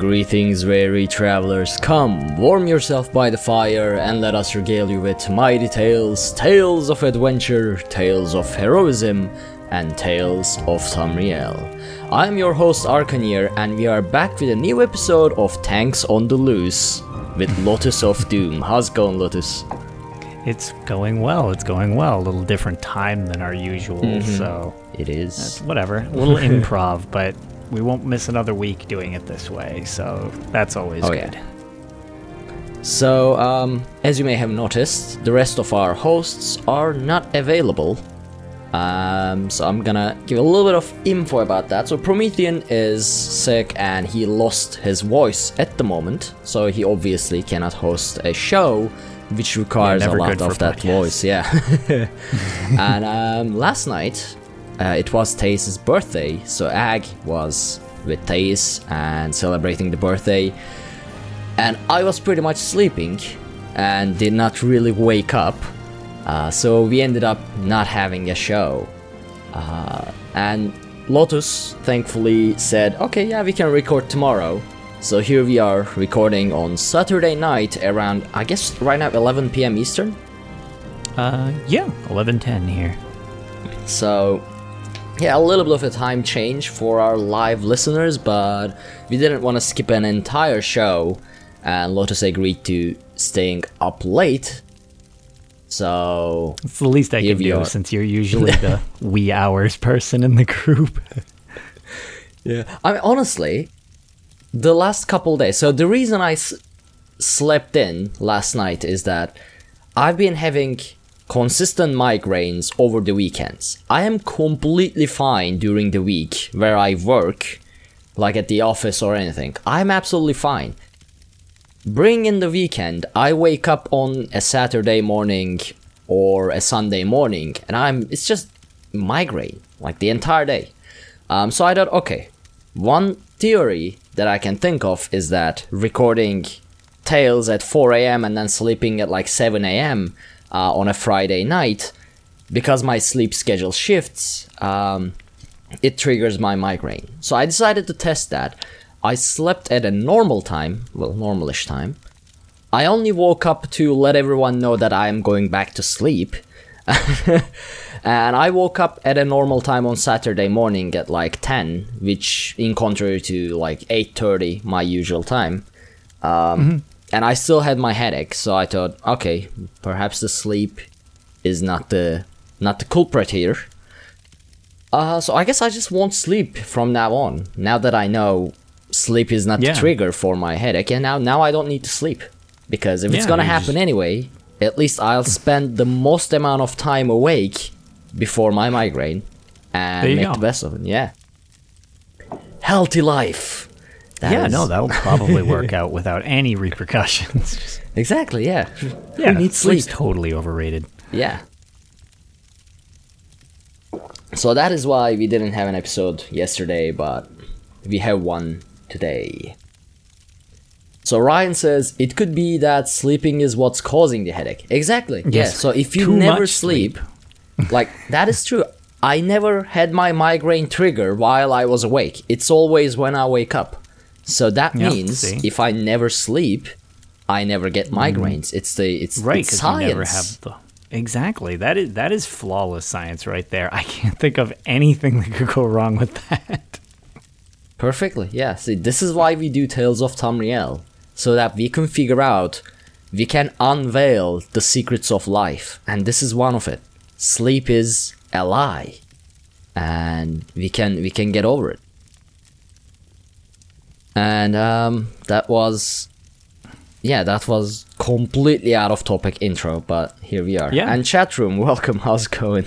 Greetings, weary travelers. Come, warm yourself by the fire, and let us regale you with mighty tales, tales of adventure, tales of heroism, and tales of Tamriel. I am your host Arcanier, and we are back with a new episode of Tanks on the Loose with Lotus of Doom. How's it going, Lotus? It's going well. It's going well. A little different time than our usual, mm-hmm. so it's whatever. A little improv, but we won't miss another week doing it this way, so that's always Oh, good. yeah. So, um, as you may have noticed, the rest of our hosts are not available. Um, so I'm gonna give a little bit of info about that. So Promethean is sick and he lost his voice at the moment, so he obviously cannot host a show, which requires a lot of that podcasts. voice. Yeah. and um, last night, uh, it was Thais' birthday, so Ag was with Thais and celebrating the birthday and I was pretty much sleeping and did not really wake up. Uh, so we ended up not having a show. Uh, and Lotus thankfully said, okay, yeah, we can record tomorrow. So here we are recording on Saturday night around, I guess, right now 11 p.m. Eastern. Uh, yeah, 11:10 here. So, yeah, a little bit of a time change for our live listeners, but we didn't want to skip an entire show, and Lotus agreed to staying up late. So, It's the least I can do are. since you're usually the wee hours person in the group. yeah, I mean, honestly, the last couple days. So the reason I s- slept in last night is that I've been having consistent migraines over the weekends. I am completely fine during the week where I work, like at the office or anything. I'm absolutely fine. Bring in the weekend, I wake up on a Saturday morning or a Sunday morning, and I'm it's just migraine like the entire day. Um, so I thought, okay, one theory that I can think of is that recording tales at 4 a.m. and then sleeping at like 7 a.m. Uh, on a Friday night, because my sleep schedule shifts, um, it triggers my migraine. So I decided to test that. I slept at a normal time, well, normalish time. I only woke up to let everyone know that I am going back to sleep. and I woke up at a normal time on Saturday morning at like 10, which in contrary to like 8:30 my usual time. Um, and I still had my headache, so I thought, okay, perhaps the sleep is not the not the culprit here. Uh, so I guess I just won't sleep from now on. Now that I know sleep is not Yeah. the trigger for my headache, and now now I don't need to sleep because if it's gonna happen just- anyway, at least I'll spend the most amount of time awake before my migraine and make go. the best of it. Yeah. Healthy life. That yeah, is- no, that'll probably work out without any repercussions. Exactly. Yeah. yeah, Who needs sleep? sleep's totally overrated. Yeah. So that is why we didn't have an episode yesterday, but we have one today. So Ryan says it could be that sleeping is what's causing the headache. Exactly. Yes. Yes. So if you Too never sleep, sleep. like that is true. I never had my migraine trigger while I was awake. It's always when I wake up. So that Yep, means see? if I never sleep, I never get mm. migraines. It's the it's Right, it's because science. you never have the exactly. That is that is flawless science right there. I can't think of anything that could go wrong with that. Perfectly, yeah. See, this is why we do Tales of Tamriel, so that we can figure out, we can unveil the secrets of life, and this is one of it. Sleep is a lie, and we can we can get over it. And um, that was yeah, that was completely out of topic intro, but here we are. Yeah. And chat room, welcome. How's it going?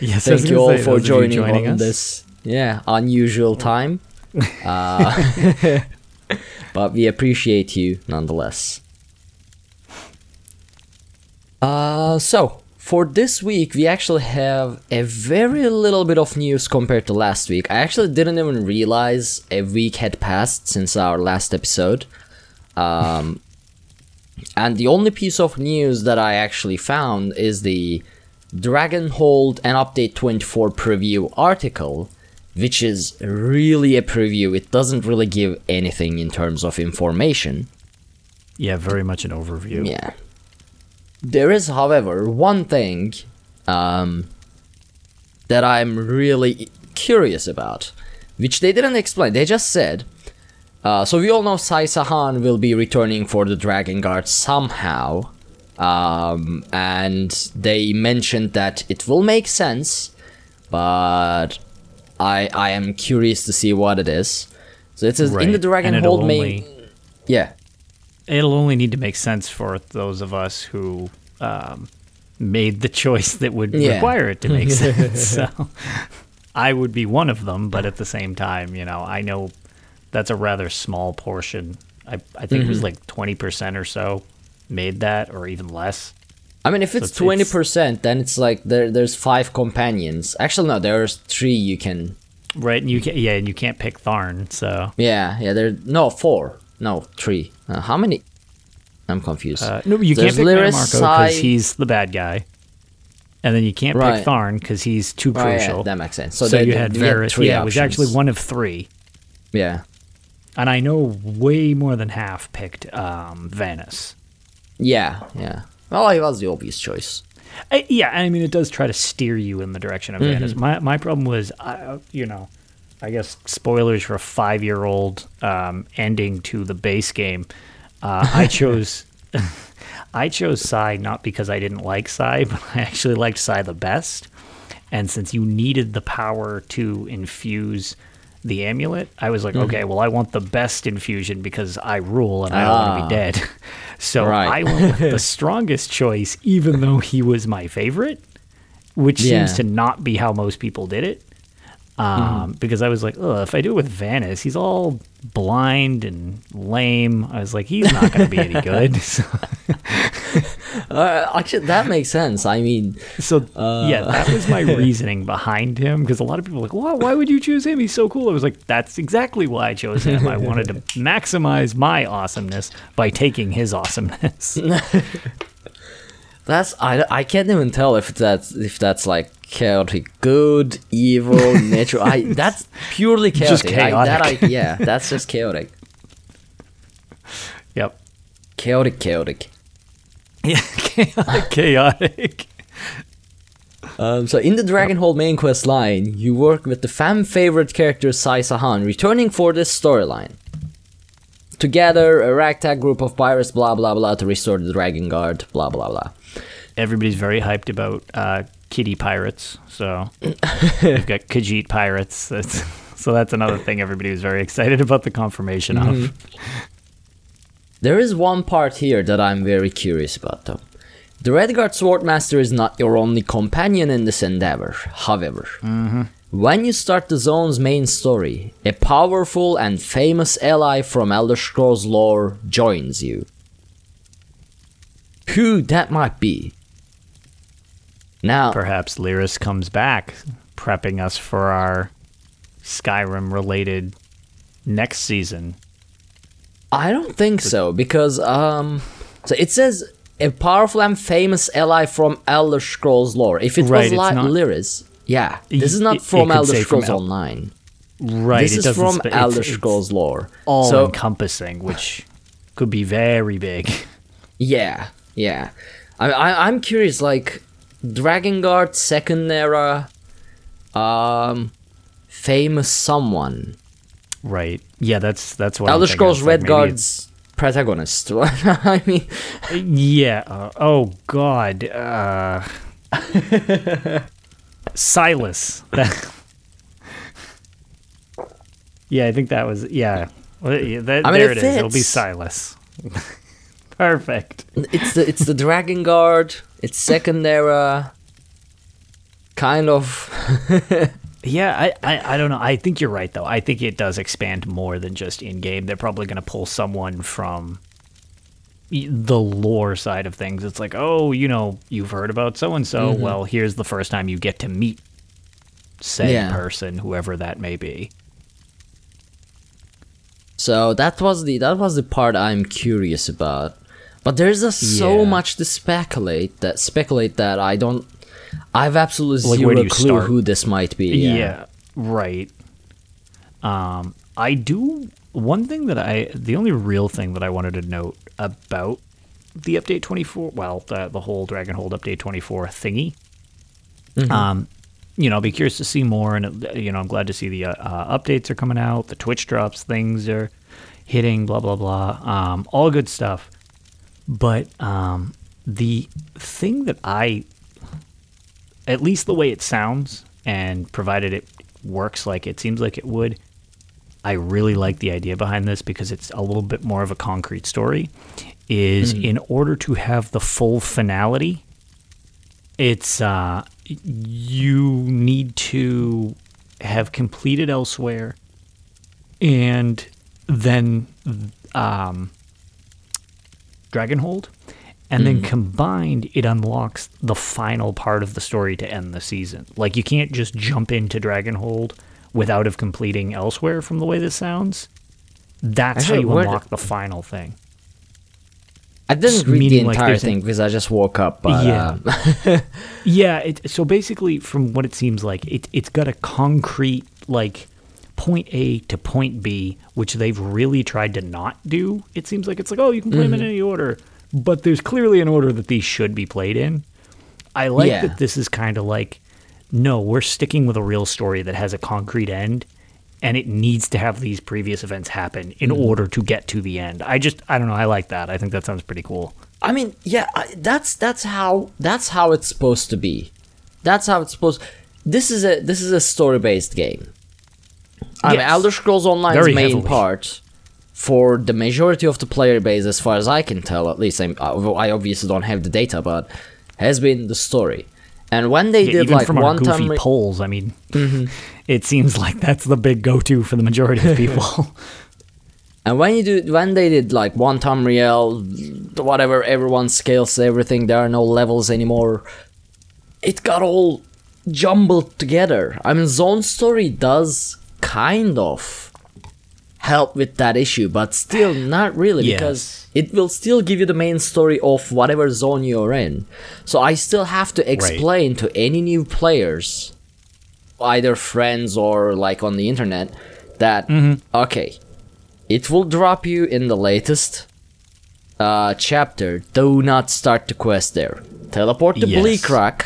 Yes, Thank you all for joining, joining on us. this yeah unusual time. Uh, but we appreciate you nonetheless. Uh, so for this week, we actually have a very little bit of news compared to last week. I actually didn't even realize a week had passed since our last episode. Um, and the only piece of news that I actually found is the Dragonhold and Update 24 preview article, which is really a preview. It doesn't really give anything in terms of information. Yeah, very much an overview. Yeah. There is, however, one thing um, that I'm really curious about, which they didn't explain. They just said. Uh, so we all know Sai Sahan will be returning for the Dragon Guard somehow, um, and they mentioned that it will make sense, but I I am curious to see what it is. So it says in the Dragonhold main. Yeah. It'll only need to make sense for those of us who um, made the choice that would Yeah. require it to make sense. so I would be one of them, but at the same time, you know, I know that's a rather small portion. I, I think it Mm-hmm. was like 20% or so made that, or even less. I mean, if it's twenty percent, then it's like there. There's five companions. Actually, no, there's three. You can. Right, and you can yeah, and you can't pick Tharn, so Yeah, yeah. There. No, four. No, three. Uh, how many? I'm confused. uh, no, you There's can't pick Marco because he's the bad guy, and then you can't Right. pick Tharn because he's too Oh, yeah, crucial. that makes sense. So, So, there- you had we had Yeah, it was actually one of three. Yeah. And I know way more than half picked um, Vanus. Yeah. Yeah. Well, he was the obvious choice. I, yeah, I mean, it does try to steer you in the direction of Mm-hmm. Vanus. My my problem was, I, you know, I guess spoilers for a five year old um, ending to the base game. Uh, I chose. I chose Sai not because I didn't like Sai, but I actually liked Sai the best. And since you needed the power to infuse the amulet, I was like, Mm-hmm. okay, well, I want the best infusion because I rule and I don't want to Ah. be dead. So Right. I went with the strongest choice, even though he was my favorite, which Yeah. seems to not be how most people did it. Um, Because I was like, oh, if I do it with Vanus, he's all blind and lame. I was like, he's not going to be any good. So, Uh, actually, that makes sense. I mean, so, yeah, that was my reasoning behind him. Because a lot of people were like, why, why would you choose him? He's so cool. I was like, that's exactly why I chose him. I wanted to maximize my awesomeness by taking his awesomeness. that's I, I can't even tell if that's if that's like chaotic good, evil, natural. I that's purely chaotic. Just I, that I, yeah, that's just chaotic. yep. Chaotic, chaotic. Yeah, chaotic. chaotic. Um, so in the Dragon Dragonhold main quest line, you work with the fan favorite character Sai Sahan, returning for this storyline. Together, a ragtag group of pirates, blah blah blah, to restore the Dragon Guard, blah blah blah. everybody's very hyped about uh, kitty pirates. So we've got Khajiit pirates. That's, so that's another thing everybody was very excited about the confirmation of. Mm-hmm. There is one part here that I'm very curious about, though. The Redguard Swordmaster is not your only companion in this endeavor, however. Mm-hmm. When you start the zone's main story, a powerful and famous ally from Elder Scrolls lore joins you. Who that might be? Now, Perhaps Lyris comes back, prepping us for our Skyrim related next season. I don't think so because um, so it says a powerful and famous ally from Elder Scrolls lore. If it Right, was like not- Lyris, yeah, this is not it from Elder say from Scrolls El- Online. Right. this is from spe- Elder it's Scrolls lore. all so encompassing, which could be very big. yeah, yeah. I, I I'm curious, like Dragon Guard Second Era, um, famous someone. Right. Yeah, that's that's what I'm Elder. Scrolls like Redguard's protagonist. I mean, Yeah. Uh, oh God. Uh, Cyrus. Yeah, I think that was yeah. Well, yeah, that, I mean, there it it is. It'll be. Cyrus. Perfect. It's the it's the Dragon Guard. It's second era. Kind of. Yeah, I, I, I don't know. I think you're right though. I think it does expand more than just in game. They're probably going to pull someone from the lore side of things. It's like, oh, you know, you've heard about so and so. Well, here's the first time you get to meet said Yeah. person, whoever that may be. So that was the that was the part I'm curious about. But there's just so Yeah. much to speculate that speculate that I don't. I've absolutely Like, zero clue start? who this might be. Yeah. Yeah. right. Um, I do one thing that I the only real thing that I wanted to note about the update 24, well, the the whole Dragonhold update 24 thingy. Um, you know, I'll be curious to see more, and you know, I'm glad to see the uh, uh, updates are coming out, the Twitch drops, things are hitting, blah blah blah, um, all good stuff. But um, the thing that I at least the way it sounds and provided it works like it seems like it would i really like the idea behind this because it's a little bit more of a concrete story is in order to have the full finality it's uh you need to have completed elsewhere and then um Dragonhold, and then mm-hmm. combined, it unlocks the final part of the story to end the season. Like you can't just jump into Dragonhold without of completing elsewhere. From the way this sounds, that's Actually, how you unlock the final thing. I didn't read the Meaning, like, entire there's thing because I just woke up. But Yeah. yeah. Um, yeah, it, so basically, from what it seems like, it, it's got a concrete, like, point A to point B, which they've really tried to not do. It seems like it's like, oh, you can play them in mm-hmm. any order. But there's clearly an order that these should be played in. I like Yeah. that this is kind of like, no, we're sticking with a real story that has a concrete end. And it needs to have these previous events happen in mm-hmm. order to get to the end. I just, I don't know. I like that. I think that sounds pretty cool. I mean, yeah, I- that's that's how that's how it's supposed to be. That's how it's supposed. This is a this is a story based game. I mean, Elder Scrolls Online's Very main heavily. part for the majority of the player base, as far as I can tell, at least I'm, I obviously don't have the data, but has been the story. And when they Yeah, did even like from our one goofy time, re- polls, I mean, mm-hmm. it seems like that's the big go-to for the majority of people. And when you do, when they did like one time real, whatever, everyone scales everything. There are no levels anymore. It got all jumbled together. I mean, Zone Story does kind of help with that issue, but still not really because it will still give you the main story of whatever zone you're in. So I still have to explain to any new players, either friends or like on the internet, that okay, it will drop you in the latest uh, chapter. Do not start the quest there. Teleport to Yes. Bleakrock.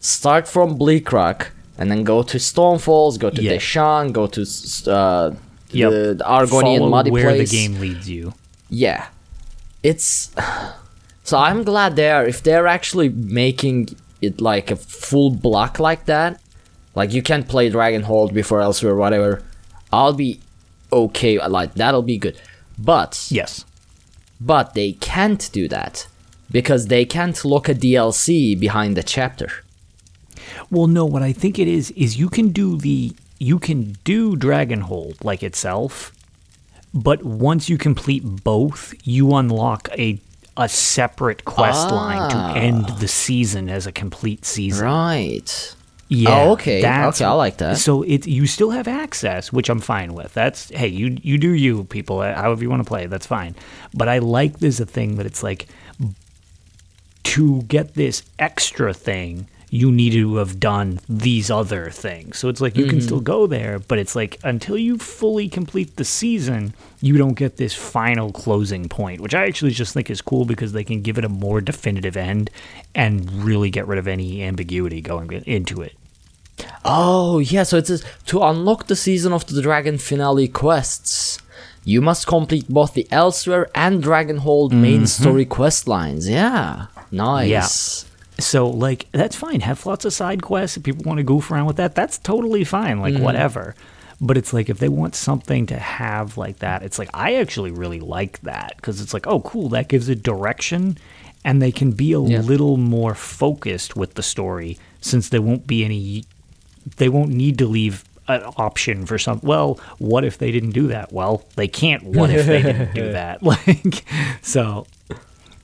Start from Bleakrock, and then go to Stonefalls. Go to Yeah. Deshaan. Go to uh, Yep. the, the Argonian Follow muddy where place. the game leads you. Yeah, it's. So I'm glad they are. If they're actually making it like a full block like that, like you can't play Dragonhold before elsewhere, whatever. I'll be okay. Like that'll be good. But Yes. but they can't do that because they can't look a DLC behind the chapter. Well, no, what I think it is is you can do the you can do Dragonhold like itself, but once you complete both, you unlock a a separate quest line to end the season as a complete season. Right. Yeah. Oh, okay. Okay, I like that. So it you still have access, which I'm fine with. That's hey, you you do you people, uh, however you want to play, that's fine. But I like there's a thing that it's like to get this extra thing, you need to have done these other things. So it's like you can Mm-hmm. still go there, but it's like until you fully complete the season, you don't get this final closing point, which I actually just think is cool because they can give it a more definitive end and really get rid of any ambiguity going into it. Oh, yeah, so it says to unlock the season of the Dragon finale quests, you must complete both the Elsewhere and Dragonhold main story quest lines. Yeah. Nice. So like that's fine. Have lots of side quests if people want to goof around with that. That's totally fine. Like mm-hmm. whatever. But it's like if they want something to have like that, it's like I actually really like that because it's like, oh, cool, that gives it direction, and they can be a Yeah. little more focused with the story since there won't be any, they won't need to leave an option for some. Well, what if they didn't do that? Well, they can't. What if they didn't do that? Like, so.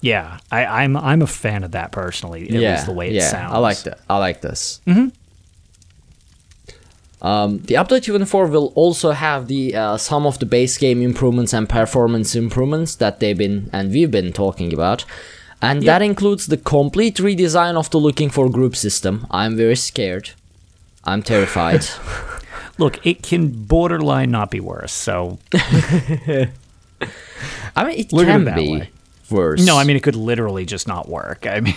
Yeah, I, I'm I'm a fan of that personally. At yeah, least the way it yeah, sounds. I like that. I like this. Mm-hmm. Um, the update 24 will also have the uh, some of the base game improvements and performance improvements that they've been and we've been talking about, and that includes the complete redesign of the looking for group system. I'm very scared. I'm terrified. Look, it can borderline not be worse. So I mean, it Look at it can that be way. Worse. no, I mean it could literally just not work. I mean,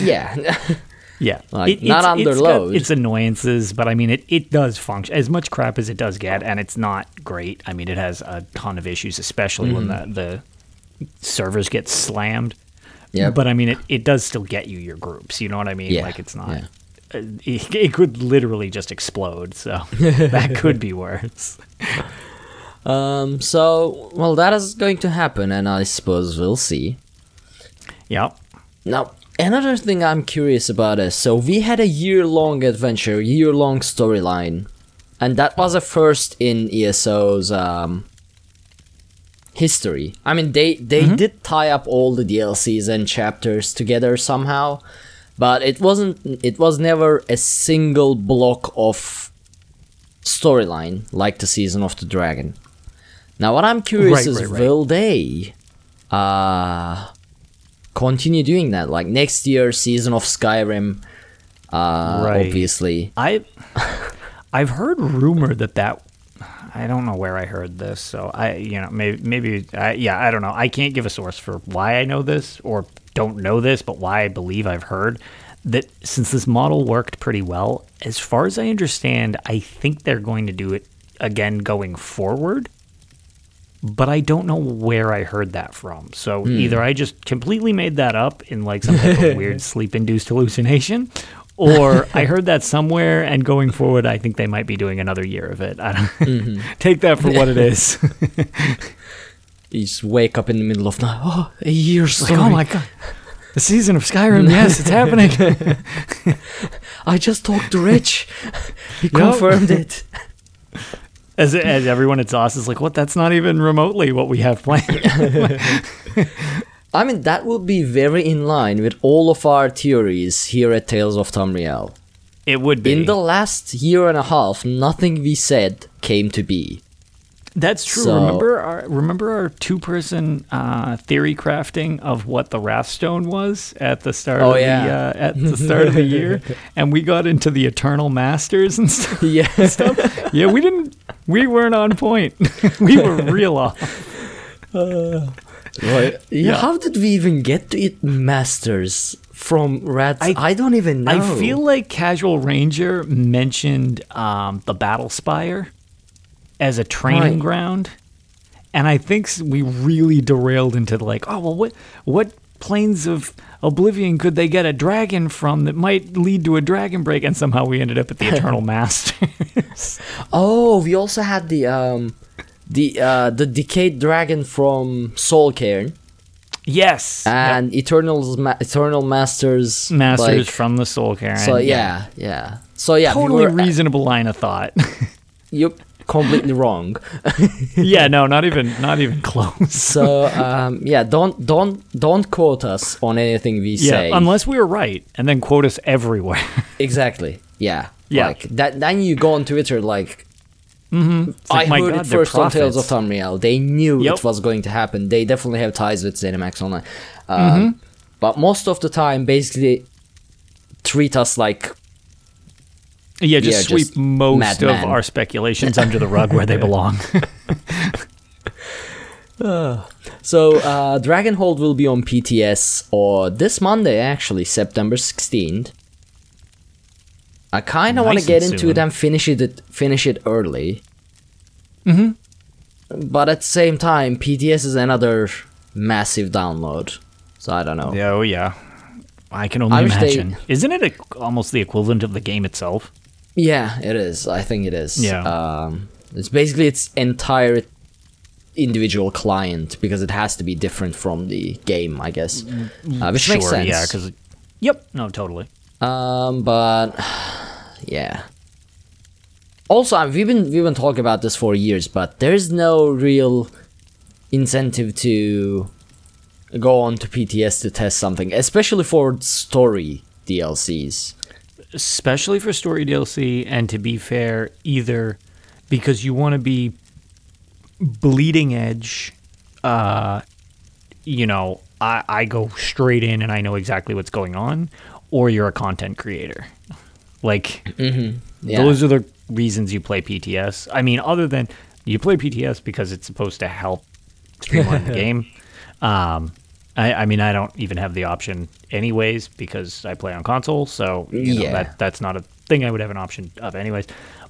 yeah. yeah, Like, It- not it's- under load. its annoyances, but I mean it it does function as much crap as it does get, and it's not great. I mean it has a ton of issues, especially when Mm-hmm. the the servers get slammed. Yep. But I mean it it does still get you your groups. You know what I mean? Yeah, Like it's not. yeah. uh, It, it could literally just explode, so that could be worse. Um. So, well, that is going to happen, and I suppose we'll see. Yep. Now, another thing I'm curious about is so we had a year long adventure, year long storyline, and that was a first in ESO's um, history. I mean, they they did tie up all the DLCs and chapters together somehow, but it wasn't. It was never a single block of storyline like the season of the dragon. Now, what I'm curious Right, is, right, right. will they? Uh, continue doing that. Like next year, season of Skyrim, uh, obviously. I I've heard rumor that that I don't know where I heard this, so I you know maybe maybe I, yeah I don't know. I can't give a source for why I know this or don't know this, but why I believe I've heard that since this model worked pretty well, as far as I understand, I think they're going to do it again going forward. But I don't know where I heard that from. So hmm. either I just completely made that up in like some type of weird sleep induced hallucination, or I heard that somewhere and going forward I think they might be doing another year of it. I don't mm-hmm. take that for what it is. You just wake up in the middle of night. Oh, a year like, oh my god. The season of Skyrim, yes, it's happening. I just talked to Rich. he confirmed it. As, as everyone at ZOS is like, what? That's not even remotely what we have planned. I mean, that would be very in line with all of our theories here at Tales of Tamriel. It would be. In the last year and a half, nothing we said came to be. That's true. So- remember our remember our two person uh, theory crafting of what the Wrathstone was at the start Oh, of yeah. the uh, at the start of the year, and we got into the Eternal Masters and stuff. Yeah. Yeah, we didn't. We weren't on point. we were real off. yeah. How did we even get to it, Masters? From Rats? I, I- don't even know. I feel like Casual Ranger mentioned um, the Battlespire as a training Right. ground, and I think we really derailed into like, oh well, what what planes of Oblivion could they get a dragon from that might lead to a dragon break? And somehow we ended up at the Eternal Masters. Oh, we also had the um, the uh, the decayed dragon from Soul Cairn yes, and Eternal's Ma- Eternal Masters. Masters like- from the Soul Cairn. so yeah, yeah. So yeah, totally we were, reasonable line of thought. You're completely wrong. yeah, no, not even not even close. So um, yeah, don't don't don't quote us on anything we Yeah, say. unless we were right, and then quote us everywhere. exactly. Yeah. Yeah. Like that. Then you go on Twitter like. I like, my heard God, it first on Tales of. Tamriel. They knew Yep. it was going to happen. They definitely have ties with ZeniMax Online. Um, Mm-hmm. But most of the time, basically, treat us like Yeah, just sweep just most of madman. our speculations under the rug where they belong. So, uh, Dragonhold will be on PTS or this Monday, actually, September 16th. I kind of want to get into soon. it and finish it finish it early. Mm-hmm. But at the same time, PTS is another massive download. So I don't know. yeah, oh yeah. I can only I wish they- imagine. Isn't it a, almost the equivalent of the game itself? Yeah, it is. I think it is. Yeah. Um, It's basically its entire individual client because it has to be different from the game, I guess. Uh, which sure, makes sense. yeah, because yep, no, totally. Um, but yeah. Also, uh, we've been we've been talking about this for years, but there's no real incentive to go on to PTS to test something, especially for story DLCs. Especially for story DLC, and to be fair, either because you want to be bleeding edge, uh, you know, I, I go straight in and I know exactly what's going on, or you're a content creator. Like, Yeah. those are the reasons you play PTS. I mean, other than you play PTS because it's supposed to help streamline the game. Um, I, I mean, I don't even have the option anyways because I play on console, so you know, Yeah. that that's not a thing I would have an option of anyways.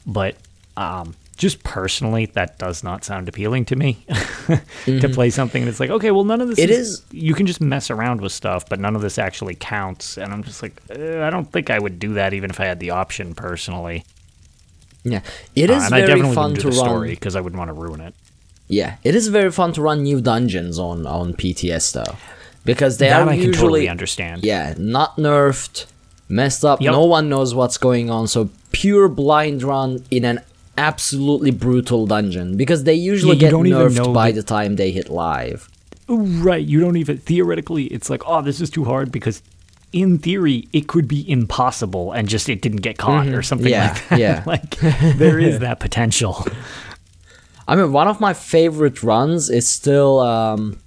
But um, just personally, that does not sound appealing to me to play something that's like, okay, well, none of this Mm-hmm. It is, is- You can just mess around with stuff, but none of this actually counts. And I'm just like, eh, I don't think I would do that even if I had the option personally. Yeah, it Uh, is and I definitely fun wouldn't to do the run. story because I wouldn't want to ruin it. Yeah, it is very fun to run new dungeons on on PTS though, because they That are I can usually totally understand. Yeah, not nerfed, messed up. Yep. No one knows what's going on. So pure blind run in an absolutely brutal dungeon because they usually you get nerfed by the- the time they hit live. Right. You don't even theoretically. It's like, oh, this is too hard because, in theory, it could be impossible, and just it didn't get caught or something Yeah, like that. yeah. like there is that potential. I mean, one of my favorite runs is still um,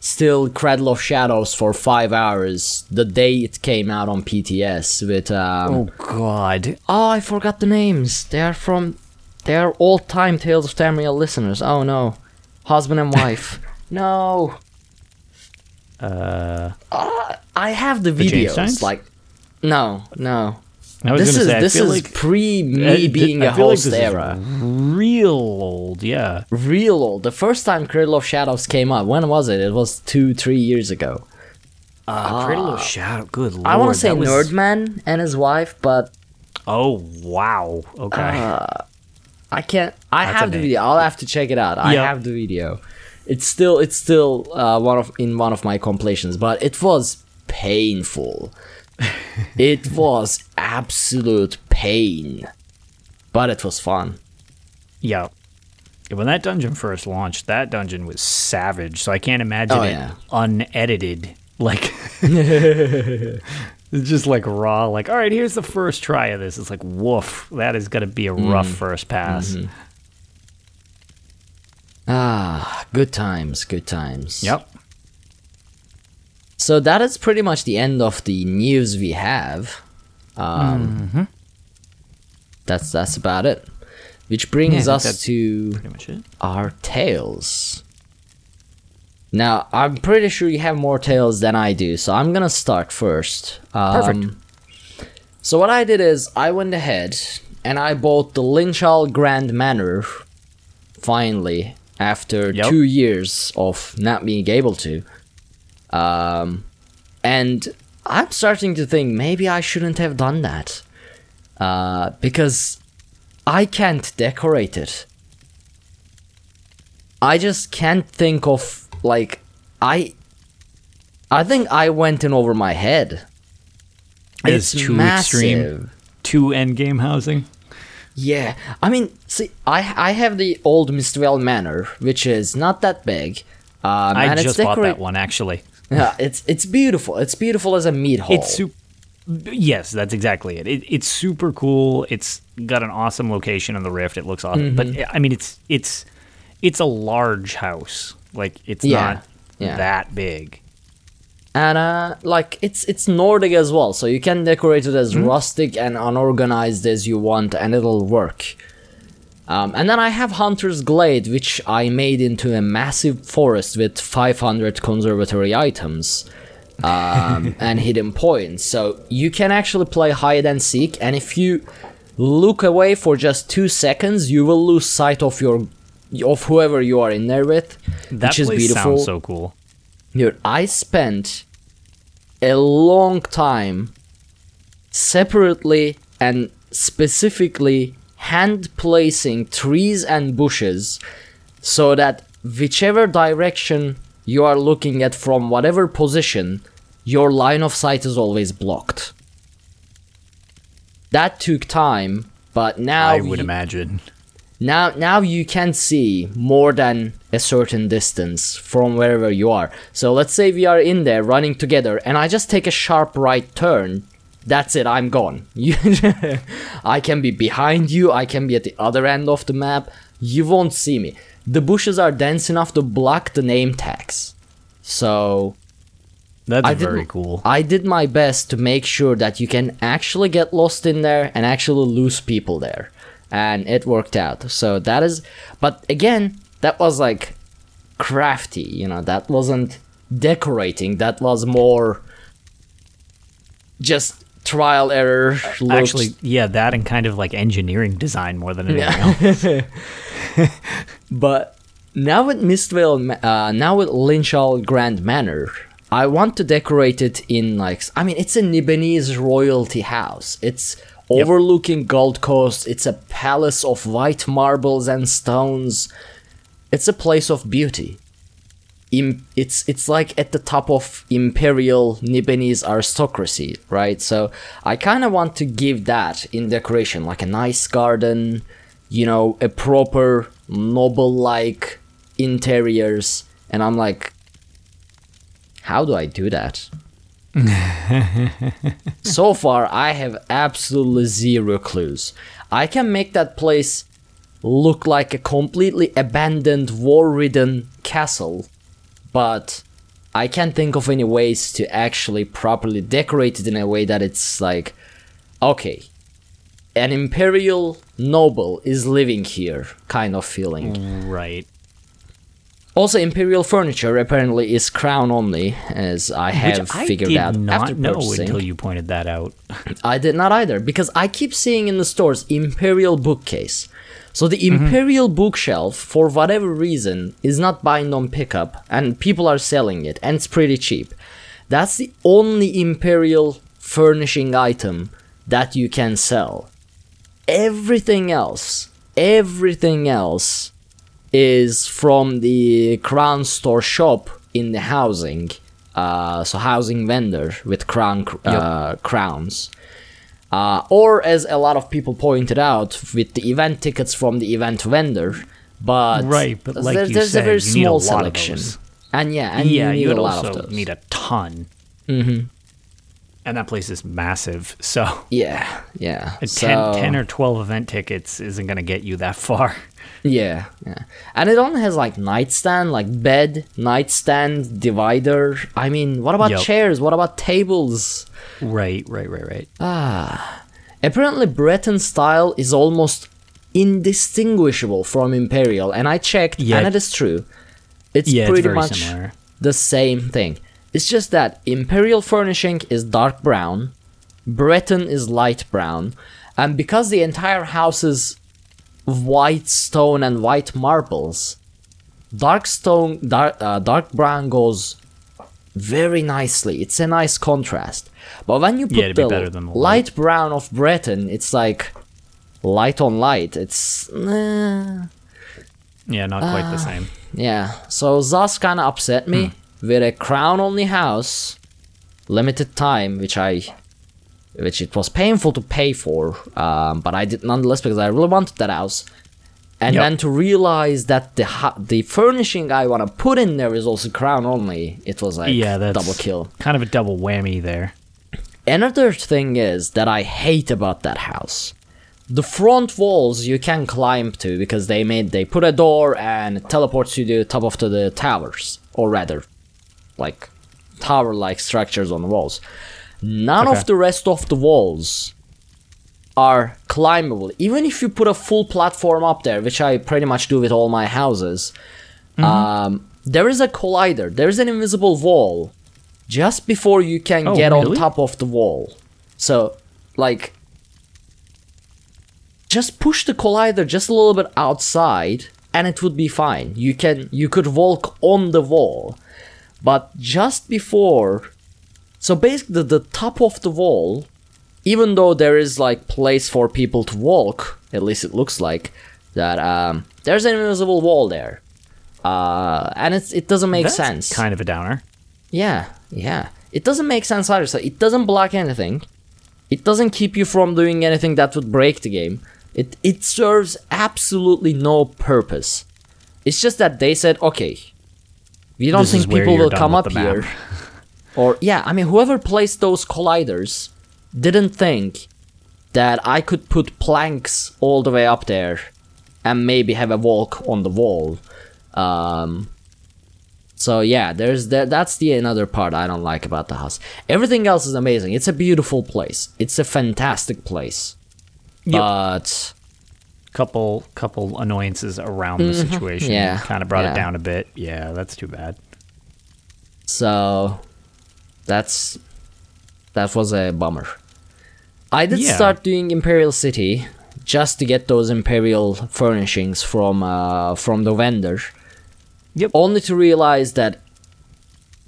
still Cradle of Shadows for five hours the day it came out on PTS with um, Oh God. Oh, I forgot the names. They are from. They are old time Tales of Tamriel listeners. Oh no. Husband and wife. no. Uh, I have the The videos. Like. No, no. I was This is say, this is like pre uh, me being I a like host is era. real old. Yeah. Real old. The first time Cradle of Shadows came out, when was it? It was two, three years ago. Uh, Cradle of Shadow. Good lord. I want to say was- Nerdman and his wife, but Oh wow. Okay. Uh, I can't. I That's have the video. I'll have to check it out. I have the video. It's still it's still uh, one of in one of my compilations, but it was painful. it was absolute pain, but it was fun. Yeah. When that dungeon first launched, that dungeon was savage. So I can't imagine Oh, it yeah. unedited. Like, it's just like raw. Like, all right, here's the first try of this. It's like, woof. That is going to be a rough Mm. first pass. Mm-hmm. Ah, good times, good times. Yep. So that is pretty much the end of the news we have. Um, Mm-hmm. That's that's about it. Which brings Yeah, us to our tales. Now, I'm pretty sure you have more tales than I do, so I'm gonna start first. Um, Perfect. So what I did is I went ahead and I bought the Linchal Grand Manor. Finally, after Yep. two years of not being able to, um, and I'm starting to think maybe I shouldn't have done that, uh, because I can't decorate it. I just can't think of like I I think I went in over my head. It's too extreme. massive. Two end game housing. Yeah. I mean, see I I have the old Mistveil Manor, which is not that big. Um, I it's just bought that one, actually. Yeah, it's it's beautiful. It's beautiful as a meat hall. It's super. Yes, that's exactly it. it. It's super cool. It's got an awesome location in the Rift. It looks awesome, but Mm-hmm. I mean, it's it's it's a large house. Like it's Yeah, not yeah. that big. and uh like it's it's nordic as well so you can decorate it as rustic and unorganized as you want and it'll work um, and then i have hunter's glade which i made into a massive forest with 500 conservatory items um, and hidden points so you can actually play hide and seek and if you look away for just two seconds you will lose sight of your of whoever you are in there with That which is place beautiful sounds so cool. Dude, I spent a long time separately and specifically hand placing trees and bushes so that whichever direction you are looking at from whatever position, your line of sight is always blocked. That took time, but now I would you- imagine. now now you can see more than a certain distance from wherever you are. So let's say we are in there running together and I just take a sharp right turn. That's it, I'm gone. You I can be behind you, I can be at the other end of the map. You won't see me. The bushes are dense enough to block the name tags. So That's I very cool. I did my best to make sure that you can actually get lost in there and actually lose people there. And it worked out. So that is but again, that was like crafty, you know, that wasn't decorating, that was more just trial error. looked- Actually, yeah, that and kind of like engineering design more than anything else. But now with Mistveil, uh, now with Linchal Grand Manor, I want to decorate it in like I mean it's a Nibenese royalty house. It's overlooking Gold Coast. It's a palace of white marbles and stones. It's a place of beauty. Im- it's it's like at the top of imperial Nibenese aristocracy, right? So I kind of want to give that in decoration, like a nice garden, you know, a proper noble-like interiors, and I'm like, how do I do that? so far, I have absolutely zero clues. I can make that place look like a completely abandoned, war-ridden castle, but I can't think of any ways to actually properly decorate it in a way that it's like, okay, an imperial noble is living here kind of feeling. right. Also, imperial furniture apparently is crown only, as I have Which I figured did out not after know purchasing. until you pointed that out. I did not either because I keep seeing in the stores imperial bookcase. So the Mm-hmm. imperial bookshelf, for whatever reason, is not bind on pickup, and people are selling it, and it's pretty cheap. That's the only imperial furnishing item that you can sell. Everything else, everything else is from the crown store shop in the housing. Uh, so housing vendor with crown cr- uh, crowns. Uh, or as a lot of people pointed out, with the event tickets from the event vendor. But Right, but like there- you there's said, a very need a small selection. And yeah, and yeah, you need you would a lot also of those. need a ton. Mm-hmm. And that place is massive, so yeah, yeah. a 10, so, 10 or 12 event tickets isn't going to get you that far. Yeah, yeah. And it only has like nightstand, like bed, nightstand, divider. I mean, what about Yep. chairs? What about tables? Right, right, right, right. Ah. Apparently, Breton style is almost indistinguishable from Imperial, and I checked, Yeah. and it is true. It's yeah, pretty very much similar. the same thing. It's just that Imperial furnishing is dark brown, Breton is light brown, and because the entire house is white stone and white marbles, dark stone, dark, uh, dark brown goes very nicely. It's a nice contrast. But when you put Yeah, the the light brown of Breton, it's like light on light. It's eh, Yeah, not quite Ah. the same. yeah. So ZOS kind of upset me with a crown only house, limited time, which I, which it was painful to pay for, um, but I did nonetheless because I really wanted that house. And Yep. then to realize that the ha- the furnishing I want to put in there is also crown only, it was like Yeah, that's double kill. Kind of a double whammy there. Another thing is that I hate about that house. The front walls you can climb to because they made they put a door and teleports you to the top of to the towers, or rather, like tower-like structures on the walls. None Okay. of the rest of the walls are climbable. Even if you put a full platform up there, which I pretty much do with all my houses, um, there is a collider. There is an invisible wall just before you can Oh, get on top of the wall. So, like, just push the collider just a little bit outside, and it would be fine. You can you could walk on the wall, but just before, so basically the, the top of the wall, even though there is like place for people to walk, at least it looks like, that um, there's an invisible wall there. Uh, and it's it doesn't make That's sense. Kind of a downer. Yeah, yeah. It doesn't make sense either. So it doesn't block anything. It doesn't keep you from doing anything that would break the game. It it serves absolutely no purpose. It's just that they said, okay, we don't This think people will come up here. Or yeah, I mean, whoever placed those colliders didn't think that I could put planks all the way up there and maybe have a walk on the wall. Um, so yeah, there's that. That's the another part I don't like about the house. Everything else is amazing. It's a beautiful place. It's a fantastic place. But Couple couple annoyances around the situation. Mm-hmm. Yeah, Kind of brought yeah. it down a bit. Yeah, that's too bad. so that's that was a bummer. I did Yeah. start doing Imperial City just to get those Imperial furnishings from uh, from the vendor. Yep. Only to realize that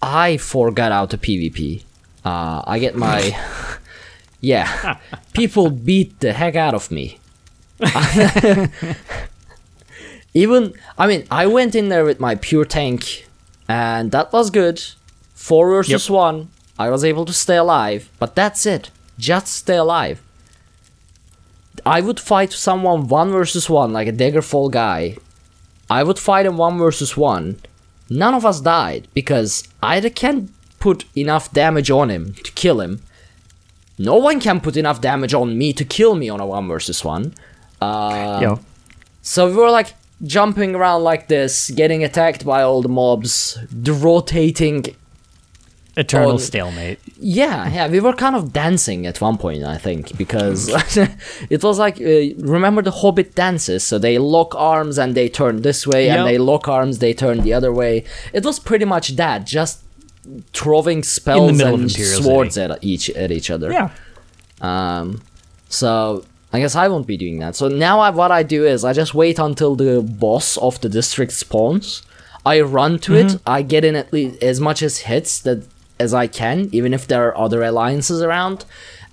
I forgot how to PvP. Uh, I get my yeah. People beat the heck out of me. Even I mean, I went in there with my pure tank, and that was good. Four versus Yep. one. I was able to stay alive, but that's it. Just stay alive. I would fight someone one versus one, like a Daggerfall guy. I would fight him one versus one. None of us died because I can't put enough damage on him to kill him. No one can put enough damage on me to kill me on a one versus one. Uh, Yo, so we were like jumping around like this, getting attacked by all the mobs, the rotating. eternal oh, stalemate. Yeah, yeah, we were kind of dancing at one point, I think, because it was like uh, remember the Hobbit dances? So they lock arms and they turn this way, Yep. and they lock arms, they turn the other way. It was pretty much that, just throwing spells and swords at each at each other. Yeah. Um, so I guess I won't be doing that. So now I, what I do is I just wait until the boss of the district spawns. I run to it. I get in at least as much as hits that as I can, even if there are other alliances around,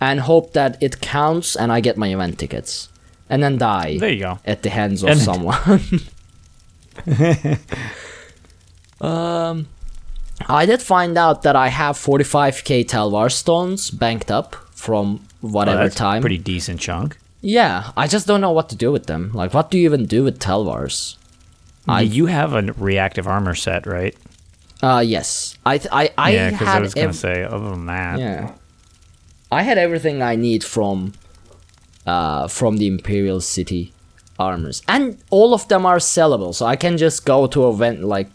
and hope that it counts and I get my event tickets, and then die There you go. at the hands of And- someone. um, I did find out that I have 45k Telvar stones banked up from Oh, whatever that's a time. Pretty decent chunk. Yeah, I just don't know what to do with them. Like, what do you even do with Telvars? I- you have a reactive armor set, right? Uh, yes. I th- I I yeah, because I was gonna ev- say. Other than that, yeah. I had everything I need from uh from the Imperial City armors, and all of them are sellable. So I can just go to a event like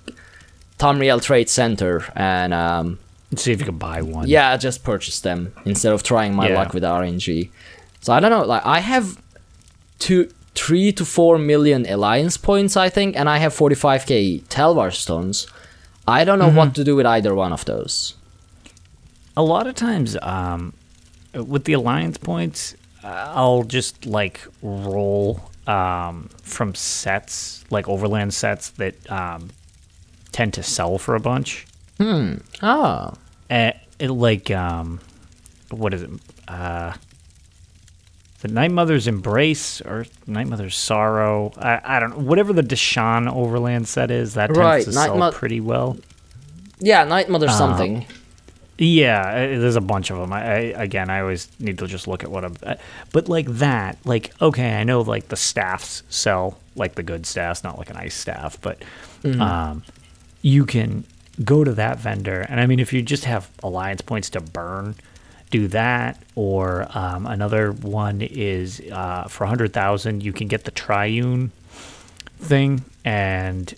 Tamriel Trade Center and um see if you can buy one. yeah, just purchase them instead of trying my Yeah. luck with RNG. So I don't know, like I have two, three to four million alliance points, I think, and I have 45k Telvar stones. I don't know Mm-hmm. what to do with either one of those. a lot of times um, with the alliance points uh, i'll just like roll um, from sets like overland sets that um, tend to sell for a bunch Oh, uh, it, like um, what is it uh, the night mother's embrace or night mother's sorrow I, I don't know whatever the Deshaan overland set is that tends Right, to Night sell Mo- pretty well yeah, Night Mother Uh, something. Yeah, uh, there's a bunch of them. I, I again, I always need to just look at what I'm. uh, But like that, like okay, I know like the staffs sell like the good staffs, not like an ice staff, but um, you can go to that vendor, and I mean, if you just have alliance points to burn, do that. Or um, another one is uh, for hundred thousand, you can get the triune thing and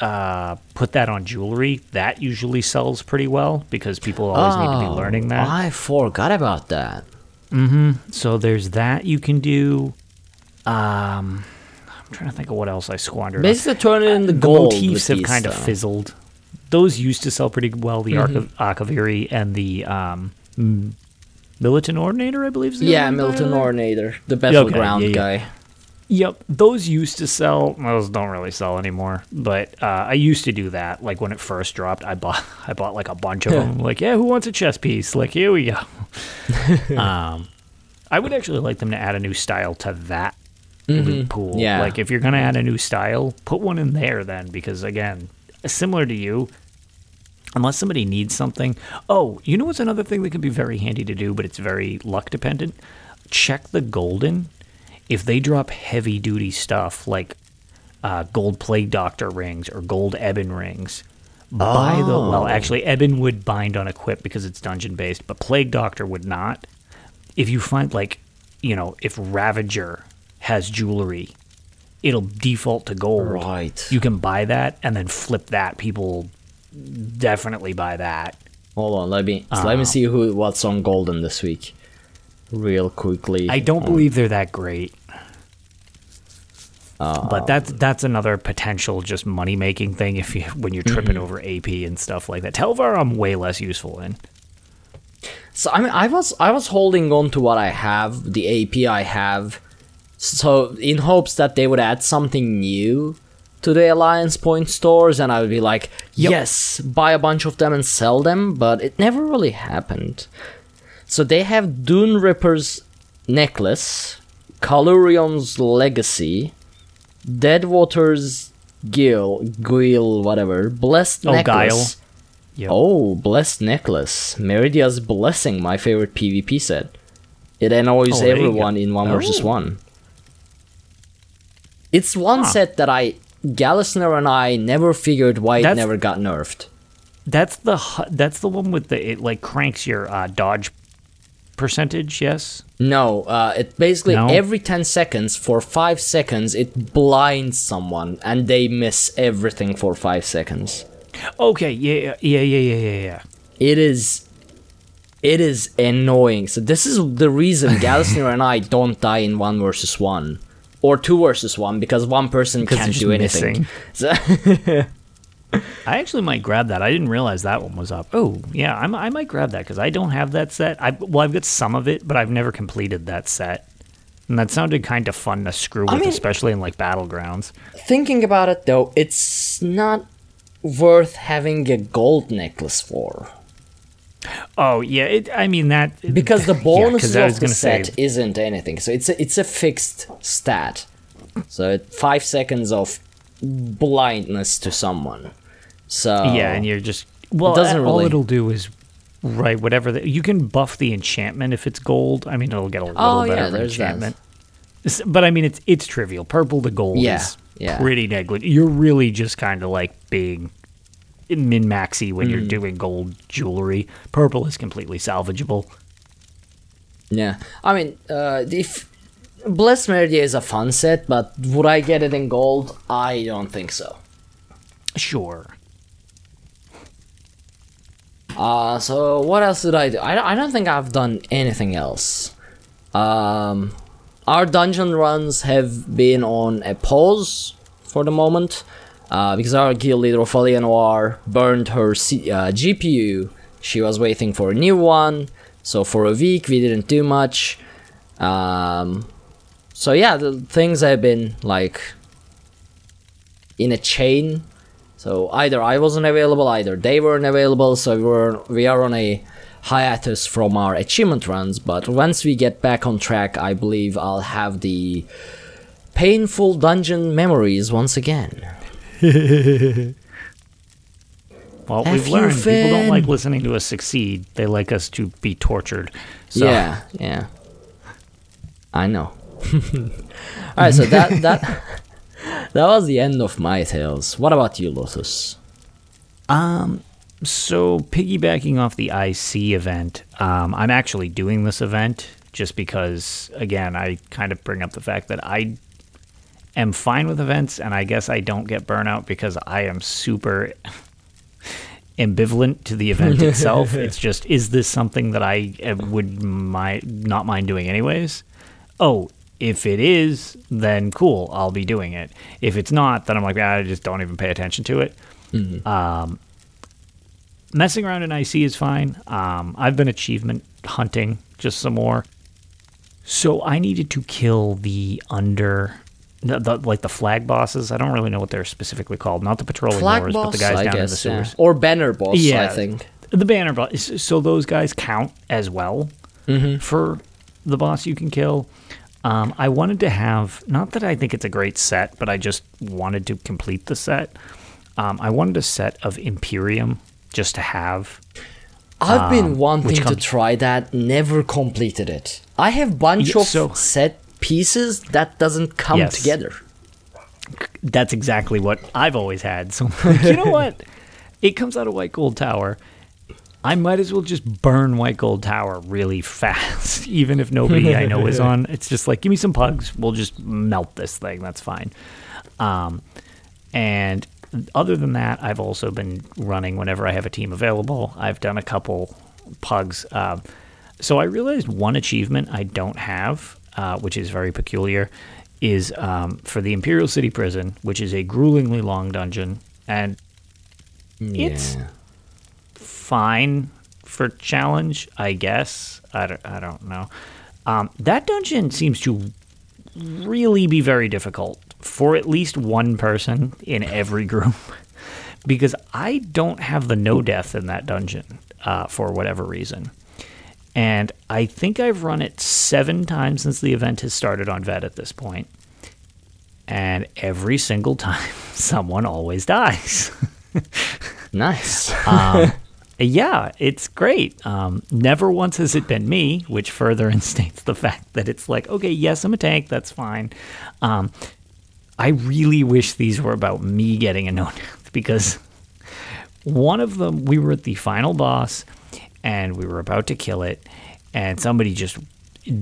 uh, put that on jewelry. That usually sells pretty well because people always need to be learning that. Oh, I forgot about that. So there's that you can do. Um, I'm trying to think of what else I squandered. Basically, turn it into the gold. motifs have kind of fizzled. Those used to sell pretty well. The Mm-hmm. Arca Akaviri and the um, Militant Ordinator, I believe. Is the Yeah, other one Milton there? Ordinator, the battleground yeah, yeah. guy. Yep, those used to sell. Those don't really sell anymore. But uh, I used to do that. Like when it first dropped, I bought I bought like a bunch of them. Like, yeah, who wants a chess piece? Like, here we go. um, I would actually like them to add a new style to that loot pool. Mm-hmm. Yeah. Like if you're gonna add a new style, put one in there then, because again, similar to you, unless somebody needs something. Oh, you know what's another thing that can be very handy to do, but it's very luck dependent. Check the golden. If they drop heavy duty stuff like uh, gold plague doctor rings or gold ebon rings, buy the well. Actually, ebon would bind on equip because it's dungeon based, but plague doctor would not. If you find like, you know, if Ravager has jewelry, it'll default to gold. Right. You can buy that and then flip that. People definitely buy that. Hold on, let me let me see who what's on golden this week, real quickly. I don't believe they're that great. Uh, but that's that's another potential just money making thing if you when you're tripping Mm-hmm. over AP and stuff like that. Telvar I'm way less useful in. So I mean, I was I was holding on to what I have, the AP I have, so in hopes that they would add something new to the Alliance Point stores, and I would be like, yes, buy a bunch of them and sell them. But it never really happened. So they have Dune Ripper's necklace, Caluurion's legacy, Deadwater's Gil, Guil, whatever, Blessed Oh, necklace. Guile. Yep. Oh, Blessed Necklace. Meridia's Blessing, my favorite PvP set. It annoys Oh, there you go. everyone in 1 versus Oh. 1. It's one Huh. set that I, Gallisner and I never figured why it never got nerfed. That's the that's the one with the it like cranks your uh, dodge percentage. Yes. No, uh, it basically No? every 10 seconds, for 5 seconds, it blinds someone and they miss everything for 5 seconds. Okay. Yeah. Yeah. Yeah. Yeah. Yeah. Yeah. It is. It is annoying. So this is the reason Galsner and I don't die in one versus one, or two versus one, because one person Because can't do anything. So, I actually might grab that. I didn't realize that one was up. Oh, yeah, I'm, I might grab that because I don't have that set. I well, I've got some of it, but I've never completed that set. And that sounded kind of fun to screw with, mean- especially in like battlegrounds. thinking about it though, it's not worth having a gold necklace for Oh yeah, it, I mean that because the bonus was of the gonna say- set isn't anything. So it's a, it's a fixed stat. So five seconds of blindness to someone. So Yeah, and you're just well. doesn't all really- it'll do is right whatever. The, you can buff the enchantment if it's gold. I mean, it'll get a little Oh, better yeah, there's enchantment. S- But I mean, it's it's trivial. Purple to gold Yeah, is yeah. pretty negligent. You're really just kind of like being min maxy when Mm. you're doing gold jewelry. Purple is completely salvageable. Yeah, I mean, uh, if Blessed Meridia is a fun set, but would I get it in gold? I don't think so. Sure. Uh, so what else did I do? I, I don't think I've done anything else. Um, our dungeon runs have been on a pause for the moment uh, because our guild leader Ophelia Noir burned her C- uh, GPU. She was waiting for a new one, so for a week we didn't do much. Um, so yeah, the things have been like in a chain so either I wasn't available, either they weren't available. So we were we are on a hiatus from our achievement runs. But once we get back on track, I believe I'll have the painful dungeon memories once again. Well, F we've learned people don't like listening to us succeed. They like us to be tortured. So, Yeah, yeah. I know. All right, so that that that was the end of my tales. What about you, Lotus? Um, so, piggybacking off the IC event, um, I'm actually doing this event just because, again, I kind of bring up the fact that I am fine with events, and I guess I don't get burnout because I am super ambivalent to the event itself. it's just, is this something that I uh, would mi- not mind doing anyways? Oh, if it is, then cool, I'll be doing it. If it's not, then I'm like, "Ah, I just don't even pay attention to it messing around in IC is fine. Um, I've been achievement hunting just some more. So I needed to kill the under, the, the, like the flag bosses. I don't really know what they're specifically called. Not the patrolling Flag wars, boss, but the guys I down in the guess, yeah. sewers. or banner boss. I think. The banner boss. So those guys count as well Mm-hmm. for the boss you can kill. Um, I wanted to have not that I think it's a great set, but I just wanted to complete the set. Um, I wanted a set of Imperium just to have. I've been wanting which to try that, never completed it. I have bunch Yeah, of so- set pieces that doesn't come Yes. together. That's exactly what I've always had. So you know what? It comes out of White Gold Tower. I might as well just burn White Gold Tower really fast, even if nobody I know is on. It's just like, give me some pugs. We'll just melt this thing. That's fine. Um, and other than that, I've also been running whenever I have a team available. I've done a couple pugs. Um, so I realized one achievement I don't have, uh, which is very peculiar, is um, for the Imperial City Prison, which is a gruelingly long dungeon. And it's fine for challenge, I guess. I don't, I don't know. Um, that dungeon seems to really be very difficult for at least one person in every group because I don't have the no death in that dungeon uh, for whatever reason. And I think I've run it seven times since the event has started on vet at this point. And every single time, someone always dies. Nice. um, yeah, it's great. Um, never once has it been me, which further instates the fact that it's like, okay, yes, I'm a tank, that's fine. Um, I really wish these were about me getting a no because one of them, we were at the final boss and we were about to kill it, and somebody just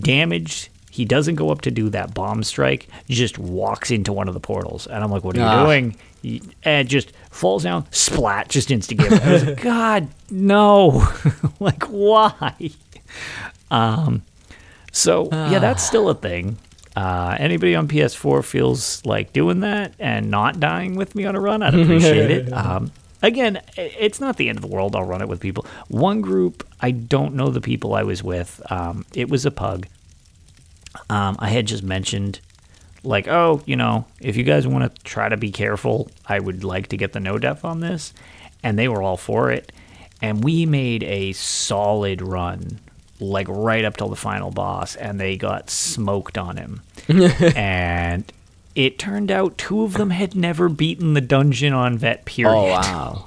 damaged. He doesn't go up to do that bomb strike, just walks into one of the portals. And I'm like, what are you Ah. doing? He- And just falls down, splat, just insta give. I was like, God, no. like, why? Um, so, yeah, that's still a thing. Uh, anybody on PS4 feels like doing that and not dying with me on a run, I'd appreciate it. Um, again, it's not the end of the world. I'll run it with people. One group, I don't know the people I was with. Um, it was a pug. Um, I had just mentioned, like, oh, you know, if you guys want to try to be careful, I would like to get the no death on this. And they were all for it. And we made a solid run, like right up till the final boss, and they got smoked on him. and it turned out two of them had never beaten the dungeon on vet, period. oh wow.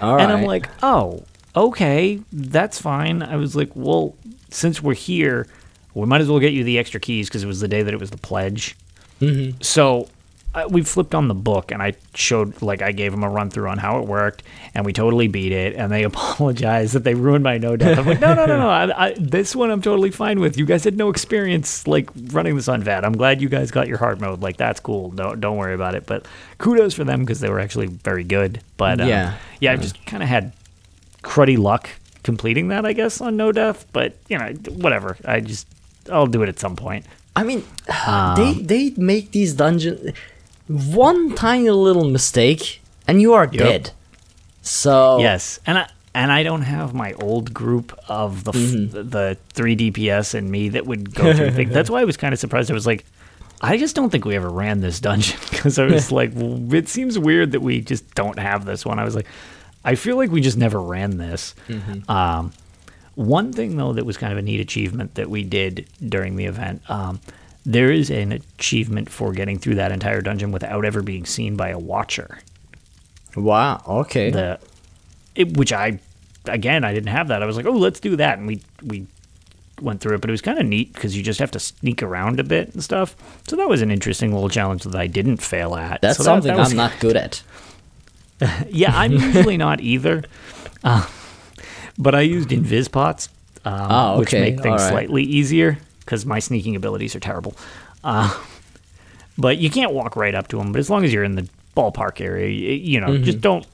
All right. And I'm like, oh, okay, that's fine. I was like, well, since we're here, we might as well get you the extra keys because it was the day that it was the pledge. Mm-hmm. So uh, we flipped on the book and I showed, like, I gave them a run through on how it worked and we totally beat it. And they apologized that they ruined my no death. I'm like, no, no, no, no. I, I, this one I'm totally fine with. You guys had no experience, like, running this on VAT. I'm glad you guys got your hard mode. Like, that's cool. Don't, don't worry about it. But kudos for them because they were actually very good. But um, Yeah. yeah, I've just kind of had cruddy luck completing that, I guess, on no death. But you know, whatever. I just I'll do it at some point. I mean, Um, they they make these dungeons one tiny little mistake and you are dead. So Yes, and I and I don't have my old group of the f the three DPS and me that would go through things. That's why I was kind of surprised. I was like. I just don't think we ever ran this dungeon because I was like, well, it seems weird that we just don't have this one. I was like, I feel like we just never ran this. Um, one thing though that was kind of a neat achievement that we did during the event. Um, there is an achievement for getting through that entire dungeon without ever being seen by a watcher. Wow. Okay. The it, which I again I didn't have that. I was like, oh, let's do that, and we we went through it. But it was kind of neat because you just have to sneak around a bit and stuff. So that was an interesting little challenge that I didn't fail at. That's So something that was- I'm not good at. Yeah, I'm usually not either. Uh, but I used invis pots, um, Ah, which make things alright. slightly easier because my sneaking abilities are terrible. Uh, but you can't walk right up to them. But as long as you're in the ballpark area, you know, just don't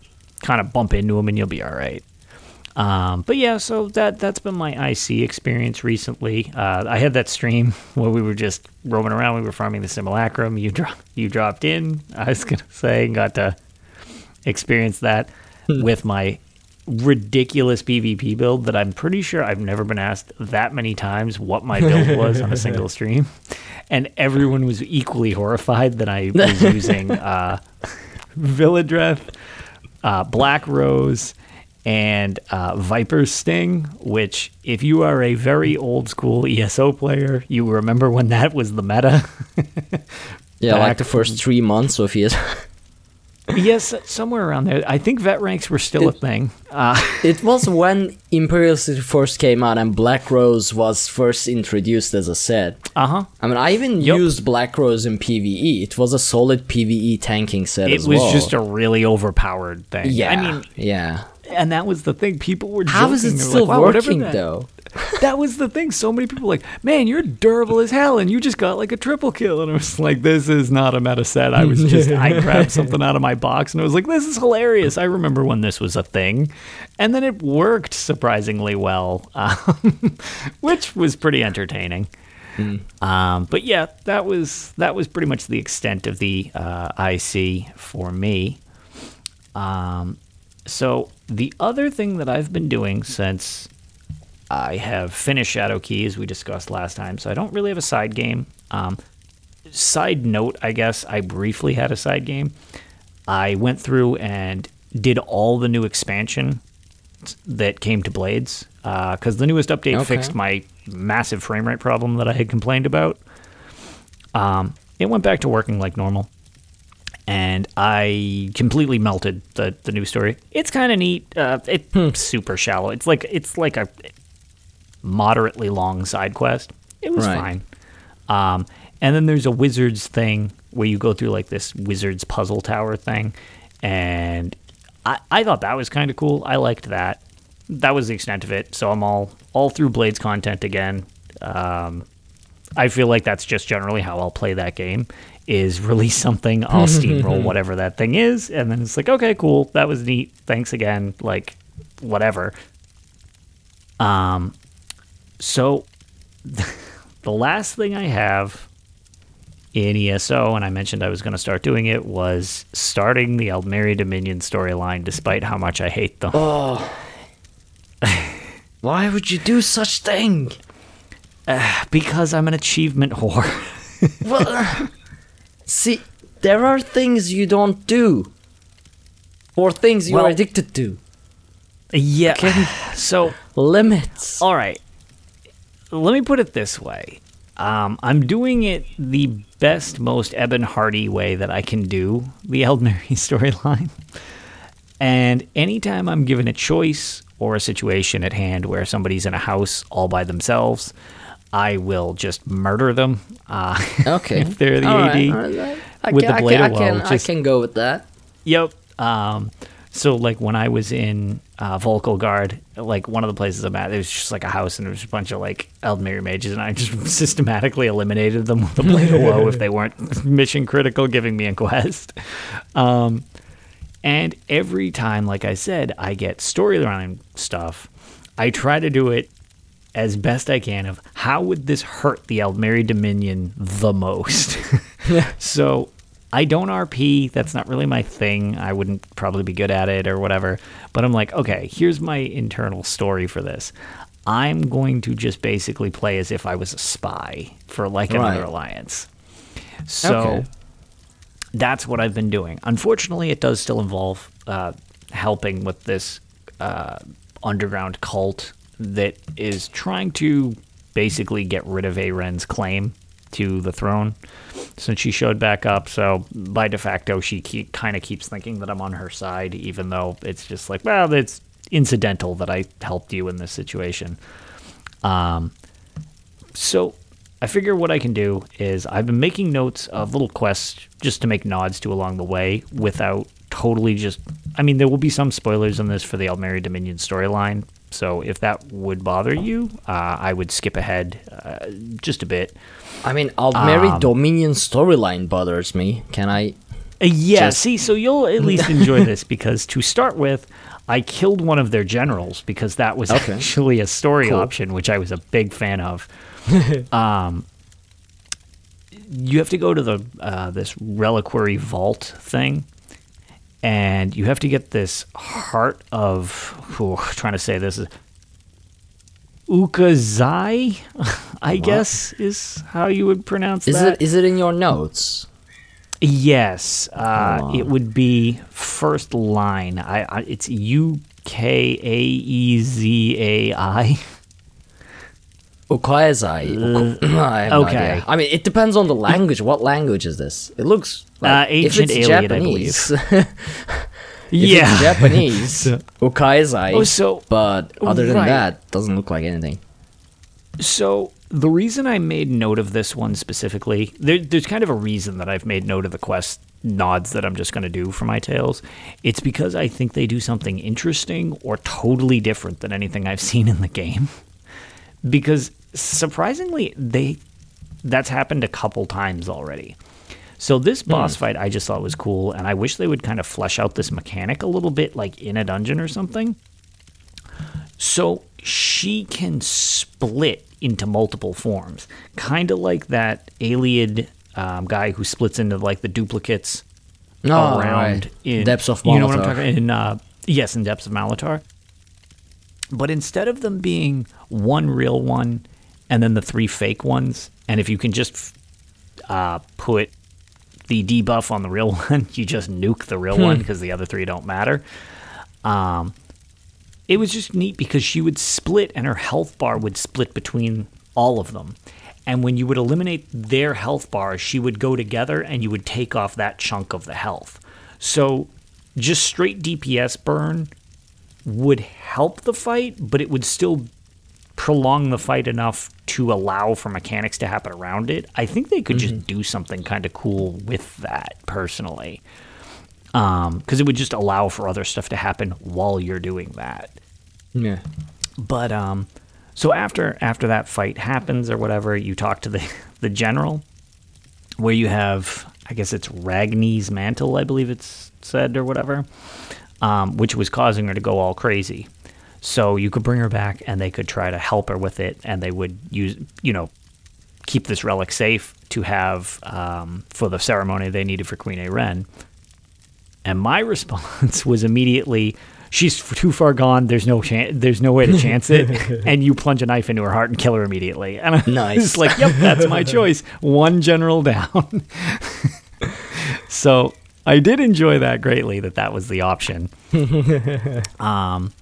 kind of bump into them, and you'll be all right. Um, but yeah, so that that's been my IC experience recently. Uh, I had that stream where we were just roaming around. We were farming the simulacrum. You dro- you dropped in. I was gonna say, and got to experience that with my ridiculous PvP build that I'm pretty sure I've never been asked that many times what my build was on a single stream. And everyone was equally horrified that I was using uh, Velidreth, uh, Black Rose, and uh, Viper's Sting, which, if you are a very old school ESO player, you remember when that was the meta. Yeah, like the first three months of ES. Yes, somewhere around there. I think vet ranks were still a thing. Uh, it was when Imperial City first came out and Black Rose was first introduced as a set. uh huh. I mean, I even Yup. used Black Rose in PvE. It was a solid PvE tanking set It as was well. just a really overpowered thing. yeah. I mean, yeah. and that was the thing. People were How is joking. it still like, "Wow, working though? That was the thing. So many people were like, man, you're durable as hell, and you just got like a triple kill. And I was like, this is not a meta set. I was just, I grabbed something out of my box, and I was like, this is hilarious. I remember when this was a thing, and then it worked surprisingly well, um, which was pretty entertaining. Um, but yeah, that was that was pretty much the extent of the uh, IC for me. Um, so the other thing that I've been doing since I have finished Shadowkey, as we discussed last time, so I don't really have a side game. Um, side note, I guess I briefly had a side game. I went through and did all the new expansion that came to Blades because the newest update Okay. fixed my massive frame rate problem that I had complained about. Um, it went back to working like normal, and I completely melted the the new story. It's kind of neat. Uh, it's super shallow. It's like it's like a moderately long side quest. It was Right. fine. Um, and then there's a wizards thing where you go through like this wizards puzzle tower thing, and I, I thought that was kind of cool. I liked that. That was the extent of it. So I'm all all through Blades content again. Um, I feel like that's just generally how I'll play that game. Is release something, I'll steamroll whatever that thing is, and then it's like, okay, cool, that was neat. Thanks again. Like, whatever. Um, so the last thing I have in ESO, and I mentioned I was going to start doing it, was starting the Aldmeri Dominion storyline, despite how much I hate them. Oh. Why would you do such thing? Because I'm an achievement whore. Well, uh, see, there are things you don't do, or things you Well- are addicted to. yeah. So, Limits. all right. Let me put it this way. Um, I'm doing it the best, most Eben Hardy way that I can do the Aldmeri storyline. And anytime I'm given a choice or a situation at hand where somebody's in a house all by themselves, I will just murder them. Uh, Okay. if they're the All AD. right, right. I with can, the I blade can, of I can, woe, I can go with that. Yep. Um, so like when I was in uh, Vulkhel Guard, like one of the places I'm at, there was just like a house and there was a bunch of like Eldmere mages, and I just systematically eliminated them with the blade of woe if they weren't mission critical, giving me a quest. Um, and every time, like I said, I get storyline stuff. I try to do it as best I can of how would this hurt the Aldmeri Dominion the most. so I don't RP. That's not really my thing. I wouldn't probably be good at it or whatever. But I'm like, okay, here's my internal story for this. I'm going to just basically play as if I was a spy for like another alliance. So Okay. that's what I've been doing. Unfortunately, it does still involve uh, helping with this uh, underground cult that is trying to basically get rid of Ayrenn's claim to the throne since she showed back up. So by de facto, she keep, kind of keeps thinking that I'm on her side, even though it's just like, well, it's incidental that I helped you in this situation. Um, so I figure what I can do is I've been making notes of little quests just to make nods to along the way without totally just. I mean, there will be some spoilers in this for the Aldmeri Dominion storyline. So if that would bother you, uh, I would skip ahead uh, just a bit. I mean, Aldmeri Um, Dominion storyline bothers me. Can I? Uh, yeah, Just- see, so you'll at least enjoy this because to start with, I killed one of their generals because that was Okay. actually a story Cool. option, which I was a big fan of. um, you have to go to the uh, this reliquary vault thing, and you have to get this heart of. Oh, trying to say this is. Ukazai, I guess is how you would pronounce Is that. it is it in your notes? Yes, uh, it would be first line. I, I it's U K A E Z A I. Ukaezai. I have no okay. I mean, it depends on the language. What language is this? It looks like Uh, ancient if it's Alien, Japanese. Yeah. it's Japanese, Ukaezai. Oh, so- but other than right. that, doesn't look like anything. So the reason I made note of this one specifically, there, there's kind of a reason that I've made note of the quest nods that I'm just going to do for my tales. It's because I think they do something interesting or totally different than anything I've seen in the game. Because surprisingly, they that's happened a couple times already. So this hmm. boss fight I just thought was cool, and I wish they would kind of flesh out this mechanic a little bit, like in a dungeon or something. So she can split into multiple forms, kind of like that alien um, guy who splits into like the duplicates Oh, around right. in Depths of You know what I'm talking in uh, yes, in Depths of Malatar. But instead of them being one real one and then the three fake ones, and if you can just uh, put the debuff on the real one, you just nuke the real one because the other three don't matter. Um, it was just neat because she would split and her health bar would split between all of them. And when you would eliminate their health bars, she would go together and you would take off that chunk of the health. So just straight DPS burn would help the fight, but it would still prolong the fight enough to allow for mechanics to happen around it. I think they could just mm-hmm. do something kind of cool with that personally. Um, because it would just allow for other stuff to happen while you're doing that. Yeah. But um, so after after that fight happens or whatever, you talk to the the general, where you have I guess it's Ragni's mantle, I believe it's said or whatever, um, which was causing her to go all crazy. So you could bring her back, and they could try to help her with it, and they would use you know keep this relic safe to have um, for the ceremony they needed for Queen Ayrenn. And my response was immediately, "She's f- too far gone. There's no chance. There's no way to chance it." and you plunge a knife into her heart and kill her immediately. And I Nice. was like, "Yep, that's my choice. One general down." so I did enjoy that greatly. That that was the option. um,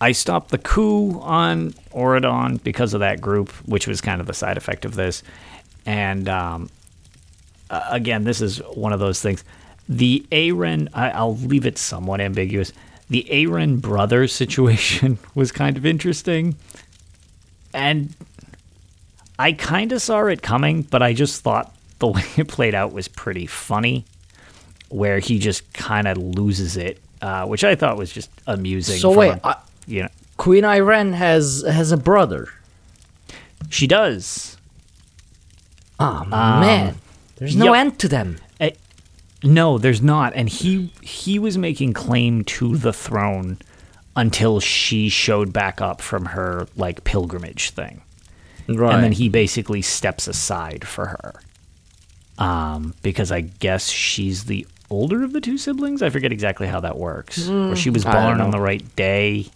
I stopped the coup on Auridon because of that group, which was kind of the side effect of this. And um, again, this is one of those things. The Ayrenn, I, I'll leave it somewhat ambiguous. The Ayrenn brothers situation was kind of interesting. And I kind of saw it coming, but I just thought the way it played out was pretty funny, where he just kind of loses it, uh, which I thought was just amusing. So wait, a- I- you know, Queen Ayrenn has has a brother. she does. Oh man, there's no yep. end to them. No, there's not, and he he was making claim to the throne until she showed back up from her like pilgrimage thing. Right. and then he basically steps aside for her. Um, because i guess she's the older of the two siblings? I forget exactly how that works. Or she was born on the right day?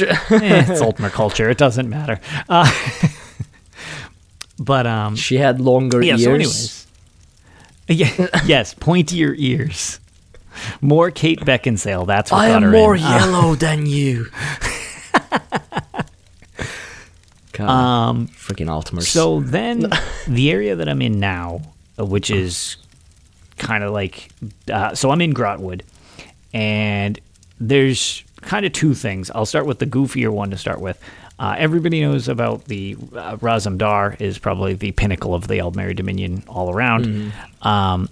Eh, it's ultimate culture. It doesn't matter. Uh, but um she had longer years. yeah ears. so anyways yeah, yes pointier ears more kate beckinsale that's what I got am her more in. Yellow than you. God, um freaking Altimers. So then, the area that I'm in now, uh, which is kind of like, uh, so I'm in Grotwood, and there's kind of two things. I'll start with the goofier one to start with. Uh, everybody knows about the uh, Razum-dar is probably the pinnacle of the Aldmeri Dominion all around. Um,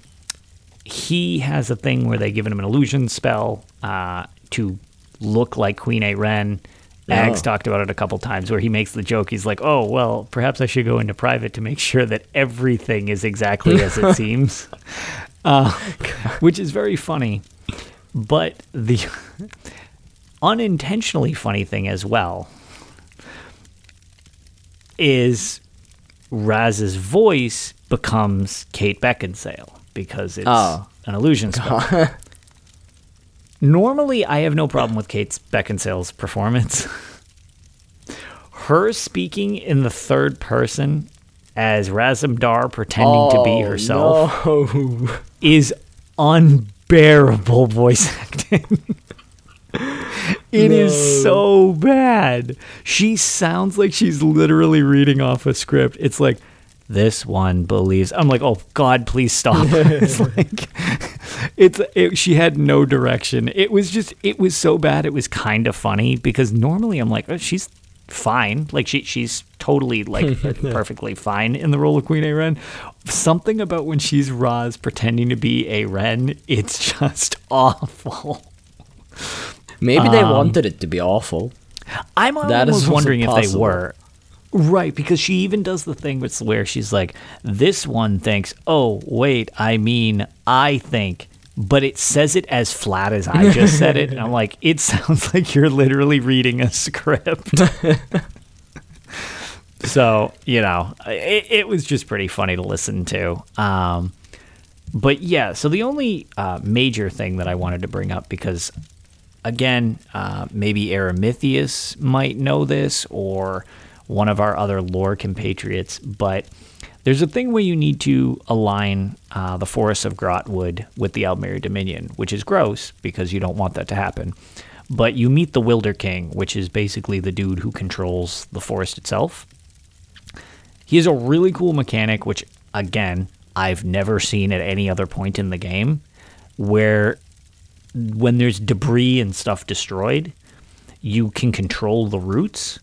he has a thing where they give him an illusion spell uh, to look like Queen Ayrenn. Ags Oh. talked about it a couple times where he makes the joke. He's like, "Oh, well, perhaps I should go into private to make sure that everything is exactly as it seems," uh, which is very funny. But the unintentionally funny thing as well is Raz's voice becomes Kate Beckinsale because it's Oh. an illusion spell. Normally, I have no problem with Kate Beckinsale's performance. Her speaking in the third person as Razum-dar pretending to be Oh, herself no. is unbearable voice acting. It is so bad. She sounds like she's literally reading off a script. It's like this one believes. I'm like, oh God, please stop. it's like it's it, she had no direction. It was just it was so bad. It was kind of funny because normally I'm like, oh, she's fine. Like she she's totally like perfectly fine in the role of Queen Ayrenn. Something about when she's Raz pretending to be a Ren, it's just awful. Maybe they wanted it to be awful. I'm That almost wondering if they were. Right, because she even does the thing where she's like, this one thinks, oh, wait, I mean, I think, but it says it as flat as I just said it. And I'm like, it sounds like you're literally reading a script. so, you know, it, it was just pretty funny to listen to. Um, but yeah, so the only uh, major thing that I wanted to bring up because again, uh, maybe Aramithius might know this or one of our other lore compatriots, but there's a thing where you need to align uh, the forests of Grotwood with the Aldmeri Dominion, which is gross because you don't want that to happen. But you meet the Wilder King, which is basically the dude who controls the forest itself. He has a really cool mechanic, which, again, I've never seen at any other point in the game, where when there's debris and stuff destroyed, you can control the roots.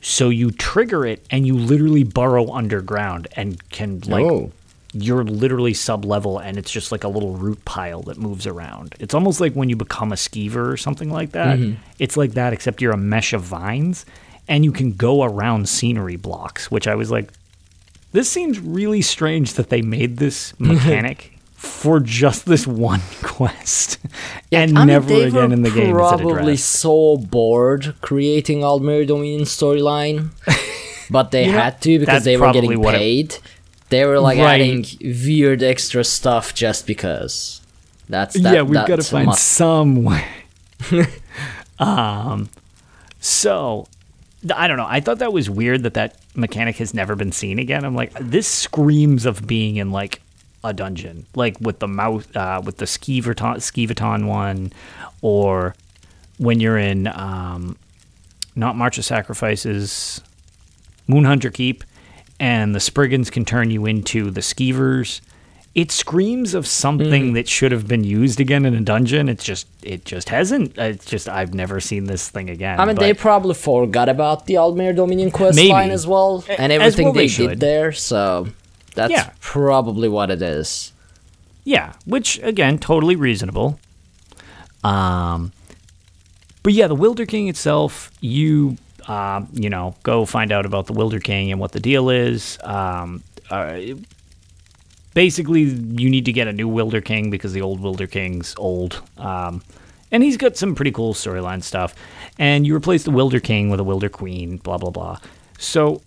So you trigger it and you literally burrow underground and can like Oh. you're literally sub level and it's just like a little root pile that moves around. It's almost like when you become a skeever or something like that. Mm-hmm. It's like that except you're a mesh of vines and you can go around scenery blocks, which I was like this seems really strange that they made this mechanic for just this one quest and I never again in the game probably so bored creating Aldmeri Dominion storyline, but they know, had to because they were getting it- paid. They were like Right. adding weird extra stuff just because. That's that, yeah, we've got to find must. some way. um, so I don't know. I thought that was weird that that mechanic has never been seen again. I'm like, this screams of being in like a dungeon, like with the mouth, uh, with the Skeeverton, Skeeveton one, or when you're in um, not March of Sacrifices, Moonhunter Keep, and the Spriggans can turn you into the Skeevers. It screams of something that should have been used again in a dungeon. It's just, it just hasn't. It's just, I've never seen this thing again. I mean, but- they probably forgot about the Aldmeri Dominion quest Maybe. line as well, and everything well they they, did there. So that's Yeah. probably what it is. Yeah, which again, totally reasonable. Um, but yeah, the Wilder King itself, you uh, you know, go find out about the Wilder King and what the deal is. Um, uh, basically, you need to get a new Wilder King because the old Wilder King's old. Um, and he's got some pretty cool storyline stuff. And you replace the Wilder King with a Wilder Queen, blah blah blah. So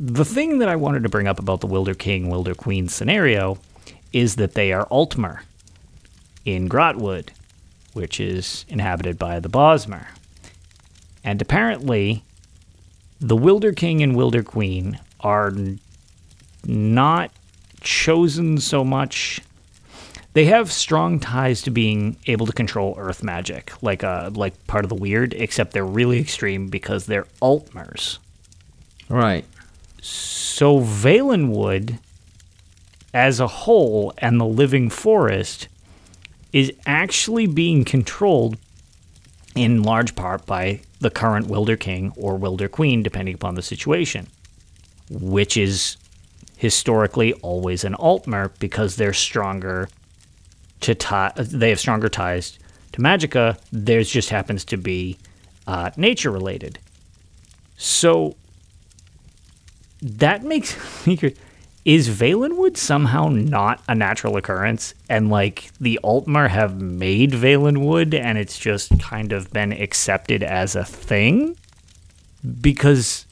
the thing that I wanted to bring up about the Wilder King, Wilder Queen scenario is that they are Altmer in Grotwood, which is inhabited by the Bosmer. And apparently, the Wilder King and Wilder Queen are not chosen so much. They have strong ties to being able to control earth magic, like uh, like part of the weird, except they're really extreme because they're Altmers. Right. So Valenwood, as a whole, and the living forest is actually being controlled in large part by the current Wilder King or Wilder Queen, depending upon the situation, which is historically always an Altmer because they're stronger to tie. They have stronger ties to Magicka. Theirs just happens to be uh, nature related. So that makes me cur- is Valenwood somehow not a natural occurrence? And like the Altmer have made Valenwood and it's just kind of been accepted as a thing? Because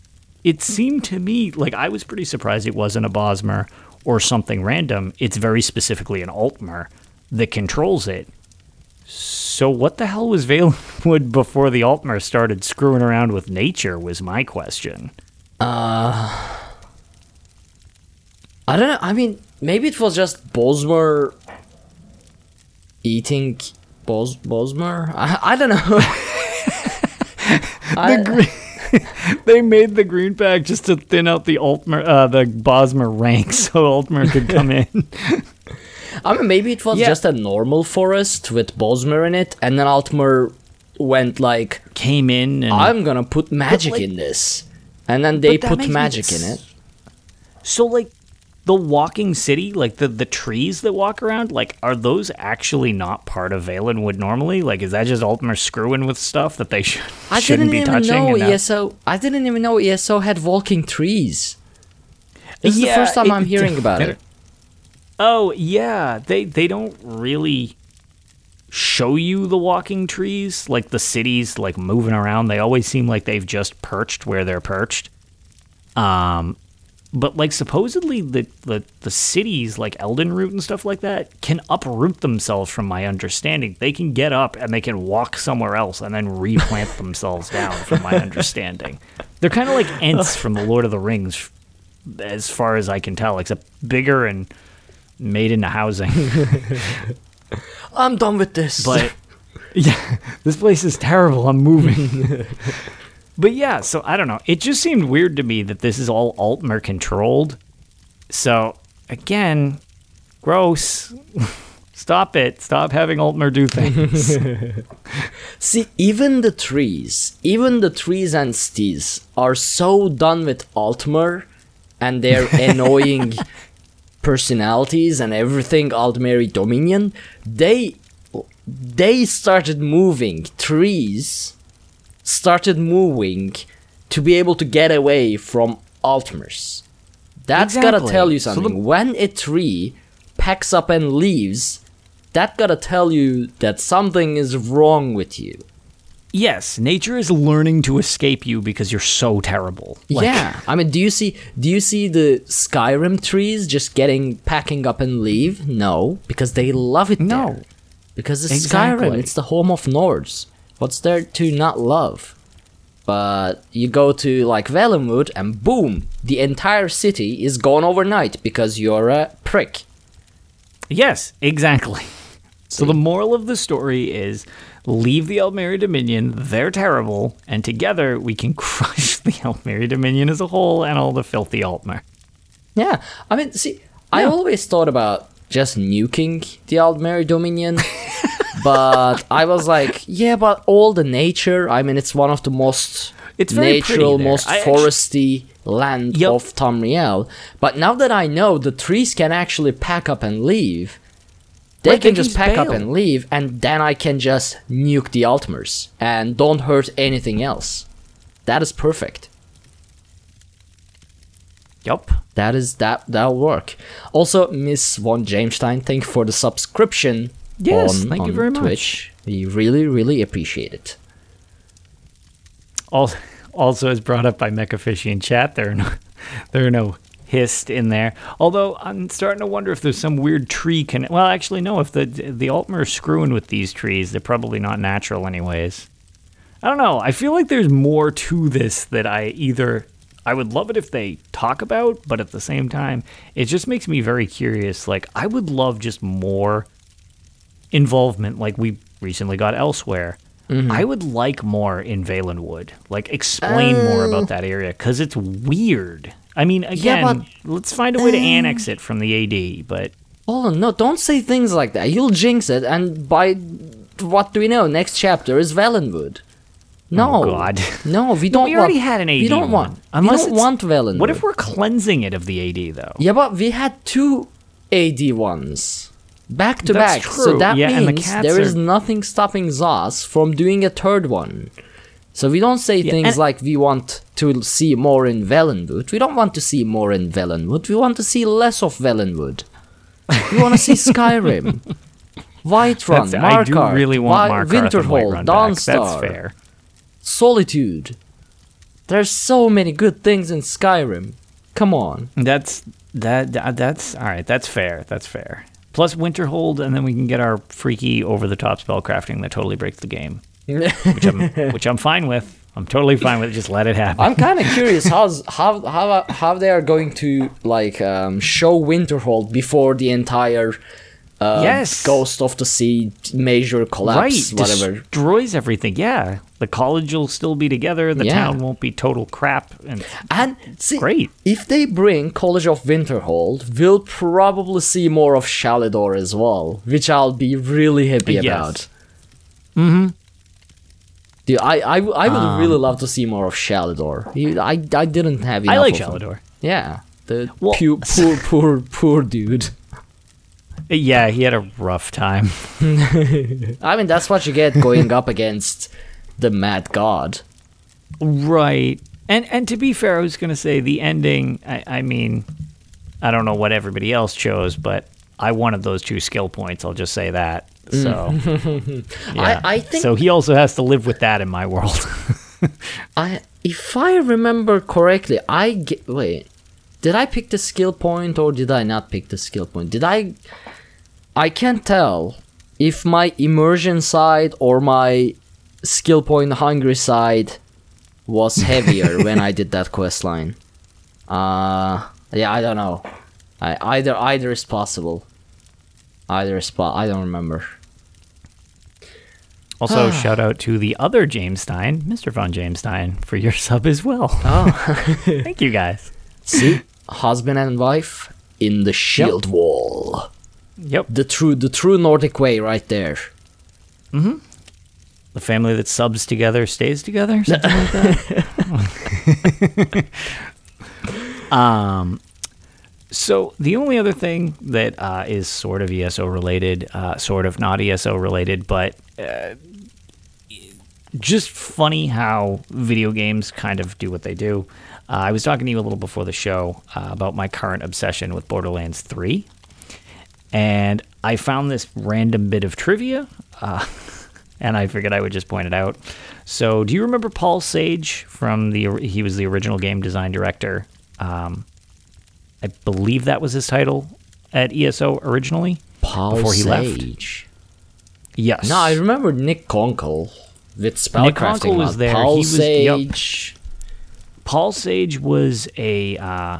it seemed to me like I was pretty surprised it wasn't a Bosmer or something random. It's very specifically an Altmer that controls it. So what the hell was Valenwood before the Altmer started screwing around with nature was my question I don't know. I mean, maybe it was just Bosmer eating Bos Bosmer. I, I don't know. I- they made the Green Pact just to thin out the Altmer, uh, the Bosmer ranks, so Altmer could come in. I mean, maybe it was Yeah. just a normal forest with Bosmer in it, and then Altmer went like, Came in and "I'm gonna put magic like- in this," and then they put magic in it. So like the walking city, like the the trees that walk around, like are those actually not part of Valenwood normally? Like is that just Altmer screwing with stuff that they should, I shouldn't didn't be even touching? know and now- ESO. I didn't even know ESO had walking trees. This is the first time it- I'm hearing about it. Oh yeah, they they don't really show you the walking trees, like the cities like moving around. They always seem like they've just perched where they're perched. Um but like supposedly the, the the cities like Elden Root and stuff like that can uproot themselves from my understanding. They can get up and they can walk somewhere else and then replant themselves down from my understanding. They're kind of like Ents from the Lord of the Rings as far as I can tell, except bigger and made into housing. I'm done with this. But yeah, this place is terrible. I'm moving. but yeah, so I don't know. It just seemed weird to me that this is all Altmer controlled. So again, gross. Stop it. Stop having Altmer do things. See, even the trees, even the trees and stees are so done with Altmer and they're annoying personalities and everything Aldmeri Dominion. They they started moving. Trees started moving to be able to get away from Altmers. That's gotta tell you So something. the- when a tree packs up and leaves, that gotta tell you that something is wrong with you. Yes, nature is learning to escape you because you're so terrible. Like, yeah, I mean, do you see? Do you see the Skyrim trees just getting packing up and leave? No, because they love it. No. there. because it's Exactly. Skyrim. It's the home of Nords. What's there to not love? But you go to like Valenwood and boom, the entire city is gone overnight because you're a prick. Yes, exactly. So the moral of the story is leave the Aldmeri Dominion, they're terrible, and together we can crush the Aldmeri Dominion as a whole and all the filthy Altmer. Yeah, I mean, see, I always thought about just nuking the Aldmeri Dominion, but I was like, yeah, but all the nature. I mean, it's one of the most It's very natural, most I foresty land Yep. of Tamriel. But now that I know the trees can actually pack up and leave, they can just pack up and leave, and then I can just nuke the Altmers and don't hurt anything else. That is perfect. Yup. That is that that'll work. Also, Miss Von Jamestein, thank you for the subscription. Yes, on, thank you on very much. We really, really appreciate it. Al- Also, as brought up by Mechafishi in chat, there are no, there are no hist in there. Although I'm starting to wonder if there's some weird tree can. Well, actually, no. If the the Altmer are screwing with these trees, they're probably not natural, anyways. I don't know. I feel like there's more to this that I either I would love it if they talk about, but at the same time, it just makes me very curious. Like I would love just more involvement, like we recently got elsewhere. Mm-hmm. I would like more in Valenwood. Like explain more Oh. about that area because it's weird. I mean, again, but- um, let's find a way to annex it from the AD, but Oh no, don't say things like that. You'll jinx it, and by what do we know? Next chapter is Valenwood. No, Oh, God. no, we don't. we already want, had an AD We don't one. want. Unless we don't want Valenwood. what if we're cleansing it of the AD though? Yeah, but we had two AD ones back to That's back. true. So that Yeah, the means cats there is nothing stopping ZOS from doing a third one. So we don't say things and- like we want to see more in Valenwood. We don't want to see more in Valenwood. We want to see less of Valenwood. We want to see Skyrim, Whiterun, That's- I do Markarth, really want Markarth Winterhold, back. That's Dawnstar, fair. Solitude. There's so many good things in Skyrim. Come on. That's that, that that's all right. That's fair. That's fair. Plus Winterhold, and then we can get our freaky over the top spell crafting that totally breaks the game, which I'm which I'm fine with. I'm totally fine with. it. Just let it happen. I'm kind of curious how's, how how how they are going to like um, show Winterhold before the entire yes. Ghost of the Sea, major collapse, right. whatever. Destroys everything. Yeah. The college will still be together. The Yeah. town won't be total crap. And And see, Great. if they bring College of Winterhold, we'll probably see more of Shalidor as well, which I'll be really happy Yes. about. Mm-hmm. Dude, I, I, I would really um, love to see more of Shalidor. He, I, I didn't have enough I like of him. Yeah, the Well, pu- poor, poor, poor dude. Yeah, he had a rough time. I mean, that's what you get going up against the Mad God. Right. And and to be fair, I was gonna say the ending. I, I mean, I don't know what everybody else chose, but I wanted those two skill points. I'll just say that. So yeah. I think- so. He also has to live with that in my world. I, if I remember correctly, I ge- wait. Did I pick the skill point or did I not pick the skill point? Did I? I can't tell if my immersion side or my skill point hungry side was heavier when I did that quest line. Uh yeah, I don't know. I either either is possible. Either is po- I don't remember. Also, shout out to the other James Stein, Mr. Von James Stein, for your sub as well. Oh, Thank you guys. see, husband and wife in the shield wall. Yep. the true the true Nordic way right there. Mhm. The family that subs together stays together, something like that. um, so the only other thing that uh, is sort of ESO related, uh, sort of not ESO related, but uh, just funny how video games kind of do what they do. Uh, I was talking to you a little before the show uh, about my current obsession with Borderlands 3 and I found this random bit of trivia, uh, and I figured I would just point it out. So, do you remember Paul Sage from the? He was the original game design director. Um, I believe that was his title at ESO originally. Paul Before he left. Sage. Yes. No, I remember Nick Konkle with spellcrafting. Konkle was there. Paul He was- yep. Paul Sage was a. Uh,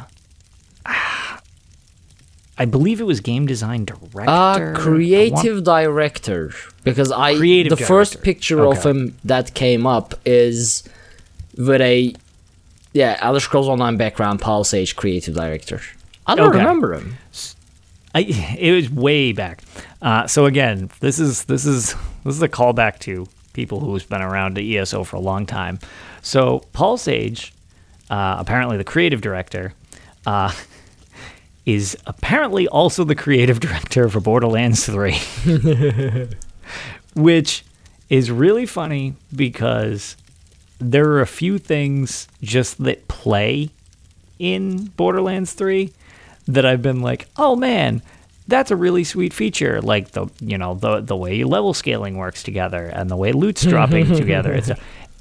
I believe it was game design director. Uh, I want- creative director. Because I Creative the first director. picture of him that came up is with a yeah Elder Scrolls Online background. Paul Sage, creative director. I don't Okay. remember him. I, it was way back. Uh, so again, this is this is this is a callback to people who's been around the ESO for a long time. So Paul Sage, uh, apparently the creative director, uh, is apparently also the creative director for Borderlands 3, which is really funny because there are a few things just that play in Borderlands 3 that I've been like, "Oh man, that's a really sweet feature." Like the, you know, the the way level scaling works together and the way loot's dropping together. It's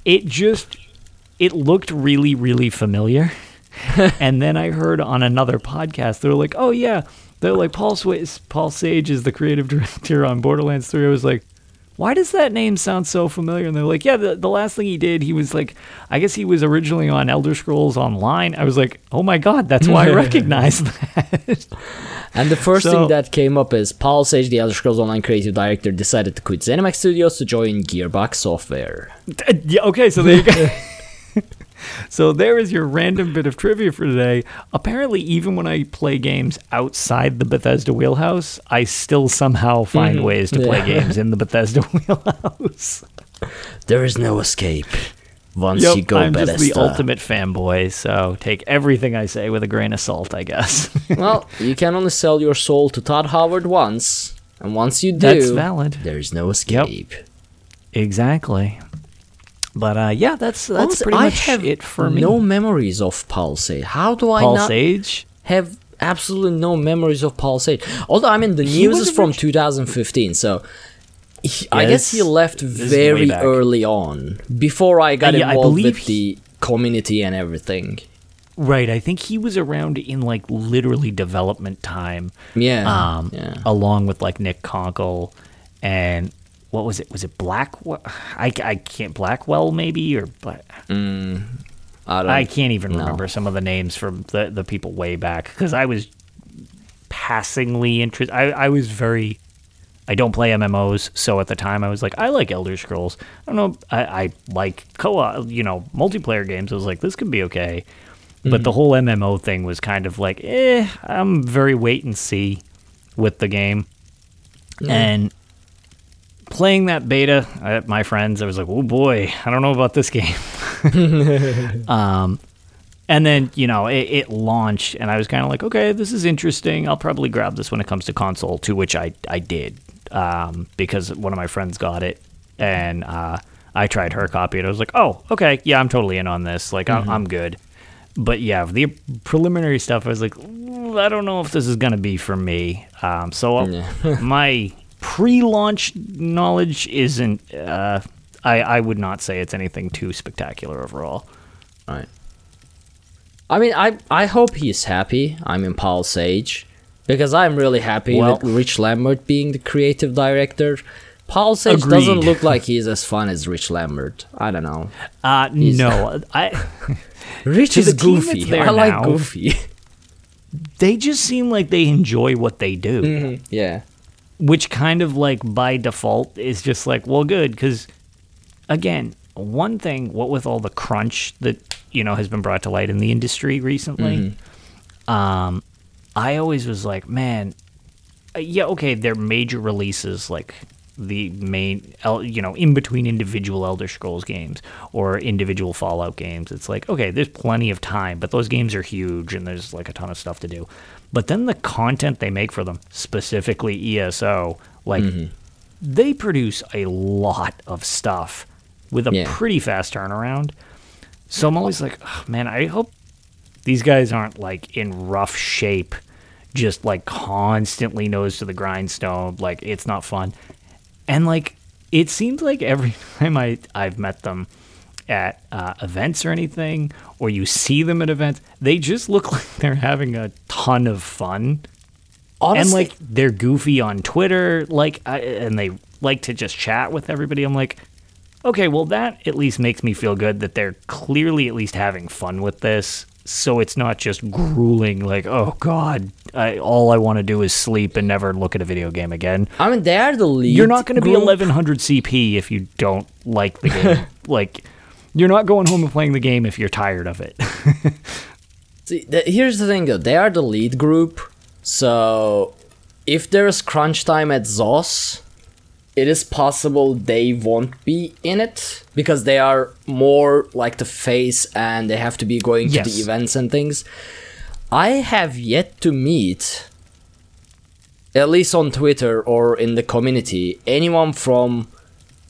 it just it looked really really familiar. and then I heard on another podcast they were like, "Oh yeah, they're like Paul Swa- Paul Sage is the creative director on Borderlands 3." I was like, why does that name sound so familiar? And they're like, yeah, the, the last thing he did, he was like, I guess he was originally on Elder Scrolls Online. I was like, oh my God, that's why I recognize that. And the first So- thing that came up is Paul Sage, the Elder Scrolls Online creative director, decided to quit ZeniMax Studios to join Gearbox Software. Uh, yeah, okay, so there you go. so there is your random bit of trivia for today. Apparently, even when I play games outside the Bethesda wheelhouse, I still somehow find mm-hmm. ways to play games in the Bethesda wheelhouse. There is no escape once Yep, you go I'm Bethesda. just the ultimate fanboy, so take everything I say with a grain of salt, I guess. well, you can only sell your soul to Todd Howard once, and once you do, That's valid. there is no escape. Exactly. But uh, yeah, that's that's Honestly, pretty I much have it for me. no memories of Paul Sage. How do I Paul not Sage. have absolutely no memories of Paul Sage? Although I mean the He news is from orig- 2015, so he- I guess he left this is way very early on before I got Uh, yeah, involved believe with the community and everything. Right, I think he was around in like literally development time. Yeah, Um, yeah. along with like Nick Konkle and what was it? Was it Blackwell? I, I can't Blackwell maybe or but mm, I don't. I can't even no. remember some of the names from the the people way back because I was passingly interested. I I was very I don't play MMOs, so at the time I was like, I like Elder Scrolls. I don't know, I, I like co-op, you know, multiplayer games. I was like, this could be okay. But the mm. whole MMO thing was kind of like, eh, I'm very wait and see with the game. Mm. And playing that beta at my friends, I was like, oh boy, I don't know about this game. um, and then you know it, it launched, and I was kind of like, okay, this is interesting. I'll probably grab this when it comes to console, to which I I did um, because one of my friends got it, and uh, I tried her copy, and I was like, oh, okay, yeah, I'm totally in on this. Like, I'm, I'm good. But yeah, the preliminary stuff, I was like, I don't know if this is gonna be for me. Um, so uh, my pre-launch knowledge isn't. Uh, I I would not say it's anything too spectacular overall. Right. I mean, I I hope he's happy. I'm in Paul Sage because I'm really happy Well- with Rich Lambert being the creative director. Paul Sage doesn't look like he's as fun as Rich Lambert. I don't know. Uh, no, I. Rich is the team that's goofy. I like now- goofy. They just seem like they enjoy what they do. yeah. Which kind of like by default is just like well good because again one thing what with all the crunch that you know has been brought to light in the industry recently um i always was like man uh, yeah okay they're major releases like the main you know in between individual elder scrolls games or individual fallout games it's like okay there's plenty of time but those games are huge and there's like a ton of stuff to do but then the content they make for them specifically eso like mm-hmm. they produce a lot of stuff with a Yeah. pretty fast turnaround. So i'm always like "Ugh, man i hope these guys aren't like in rough shape just like constantly nose to the grindstone like it's not fun. And like it seems like every time I I've met them at uh, events or anything, or you see them at events, they just look like they're having a ton of fun. Honestly, and like they're goofy on Twitter, like, I, and they like to just chat with everybody. I'm like, okay, well that at least makes me feel good that they're clearly at least having fun with this. So it's not just grueling, like, oh god, I, all I want to do is sleep and never look at a video game again. I mean, they are the lead. You're not going to be 1100 CP if you don't like the game. like, you're not going home and playing the game if you're tired of it. See, the, here's the thing though, they are the lead group, so if there's crunch time at ZOS, it is possible they won't be in it because they are more like the face and they have to be going to the events and things. I have yet to meet, at least on Twitter or in the community, anyone from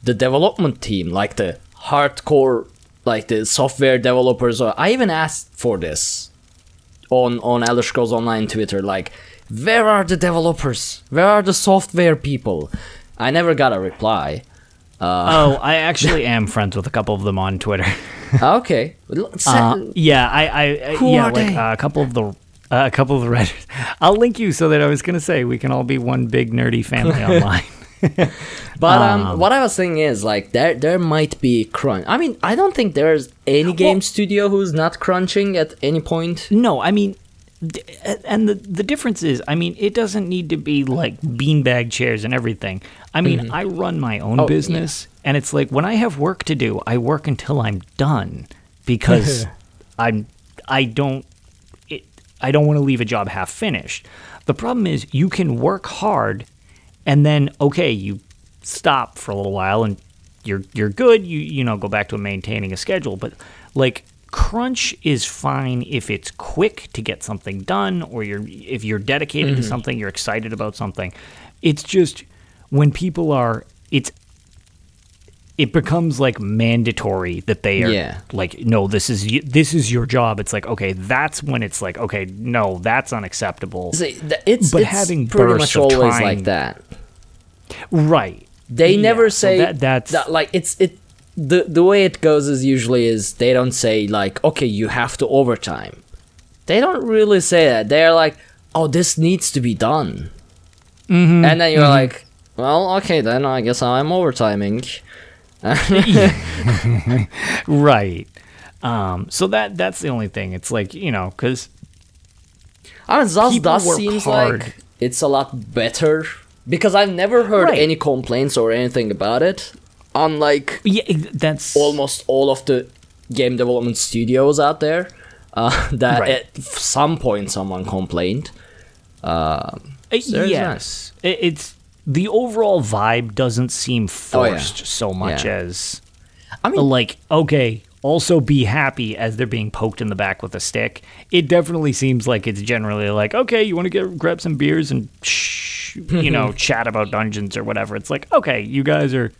the development team, like the hardcore, like the software developers. Or I even asked for this on on Elder Scrolls Online Twitter, like, where are the developers? Where are the software people? I never got a reply. oh, I actually am friends with a couple of them on Twitter. okay, Uh, yeah, I, I, Who yeah, like uh, a couple of the. Uh, a couple of the Reddit. I'll link you so that I was gonna say we can all be one big nerdy family online. but um, what I was saying is like there there might be crunch. I mean, I don't think there's any game studio who's not crunching at any point. No, I mean, and the the difference is, I mean, it doesn't need to be like beanbag chairs and everything. I mean, I run my own Oh, business, and it's like when I have work to do, I work until I'm done because I'm I don't it, I don't want to leave a job half finished. The problem is you can work hard and then okay, you stop for a little while and you're you're good, you you know, go back to maintaining a schedule, but like crunch is fine if it's quick to get something done or you're if you're dedicated to mm-hmm. something, you're excited about something. It's just when people are it's it becomes like mandatory that they are Yeah. like no this is this is your job it's like okay that's when it's like okay no that's unacceptable See, it's But it's having pretty much always trying- like that. right They Yeah, never so say that- that's- that, like it's it. The the way it goes is usually is they don't say like okay you have to overtime. They don't really say that. They're like oh this needs to be done, Mm-hmm, and then you're like well okay then I guess I'm overtiming. right um so that that's the only thing it's like you know because I mean Zaz does work seems hard. like it's a lot better because I've never heard Right. any complaints or anything about it. Unlike Yeah, that's almost all of the game development studios out there, uh, that Right. at some point someone complained. Uh, Very yes, It- it's the overall vibe doesn't seem Oh, yeah. forced so much Yeah. as I mean, like okay. Also, be happy as they're being poked in the back with a stick. It definitely seems like it's generally like, okay, you want to get grab some beers and shh, you know, chat about dungeons or whatever. It's like, okay, you guys are.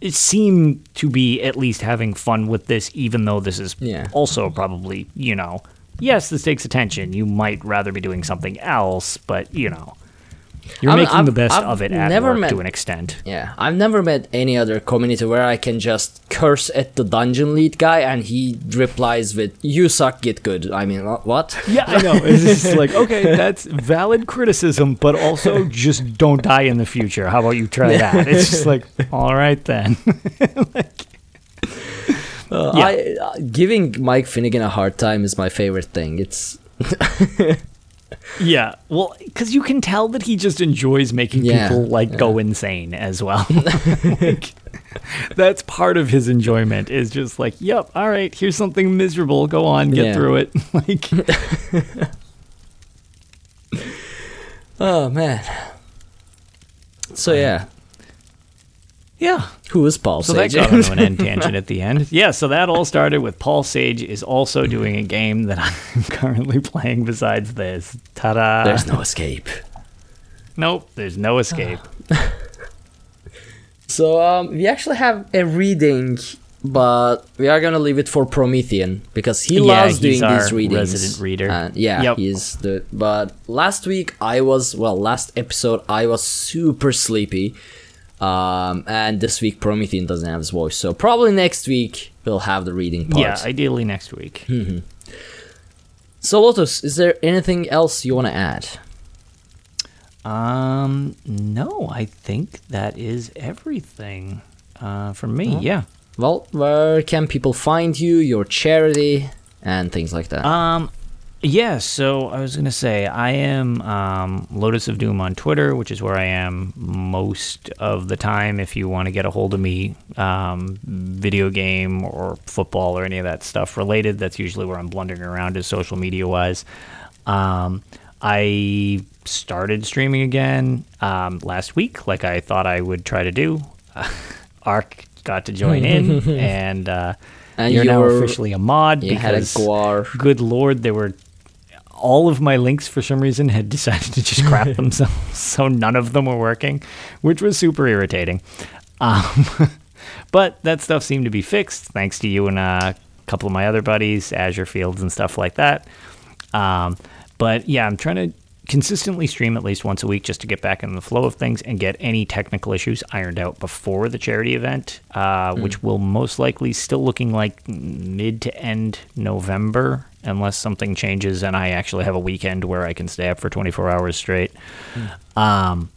It seem to be at least having fun with this, even though this is Yeah. also probably, you know, yes, this takes attention. You might rather be doing something else, but you know, you're I mean, making the I've- best I've of it at never work met- to an extent. Yeah, I've never met any other community where I can just curse at the dungeon lead guy and he replies with "You suck, get good." I mean, what? Yeah, I know. It's just like, okay, that's valid criticism, but also just don't die in the future. How about you try that? It's just like, all right then. Uh, Yeah. I, uh, giving Mike Finnegan a hard time is my favorite thing. It's yeah, well, because you can tell that he just enjoys making Yeah, people like go insane as well. Like, that's part of his enjoyment. Is just like, yep, all right, here's something miserable. Go on, get Yeah. through it. like, oh man. So yeah, yeah. who is Paul So Sage? that got into an end tangent at the end. Yeah, so that all started with Paul Sage is also doing a game that I'm currently playing besides this. Ta-da! There's no escape. Nope, there's no escape. So um, we actually have a reading, but we are gonna leave it for Promethean because he Yeah, loves doing these readings. resident reader. And yeah, Yep. he's the. But last week I was well. Last episode I was super sleepy, um, and this week Promethean doesn't have his voice, so probably next week we'll have the reading part. Yeah, ideally next week. so Lotus, is there anything else you want to add? Um, no, I think that is everything uh, from me. Yeah. Well, where can people find you, your charity, and things like that? Um, yeah. So I was gonna say I am um, Lotus of Doom on Twitter, which is where I am most of the time. If you want to get a hold of me, um, video game or football or any of that stuff related, that's usually where I'm blundering around is social media wise. Um, I started streaming again um, last week, like I thought I would try to do. Ark got to join in, and, uh, And you're now you're- officially a mod you had a because good lord, there were all of my links for some reason had decided to just crap themselves, so none of them were working, which was super irritating. Um, but that stuff seemed to be fixed thanks to you and a couple of my other buddies, Azure Fields and stuff like that. Um, but yeah, I'm trying to consistently stream at least once a week just to get back in the flow of things and get any technical issues ironed out before the charity event, uh, which will most likely still looking like mid to end November, unless something changes and I actually have a weekend where I can stay up for 24 hours straight. Um,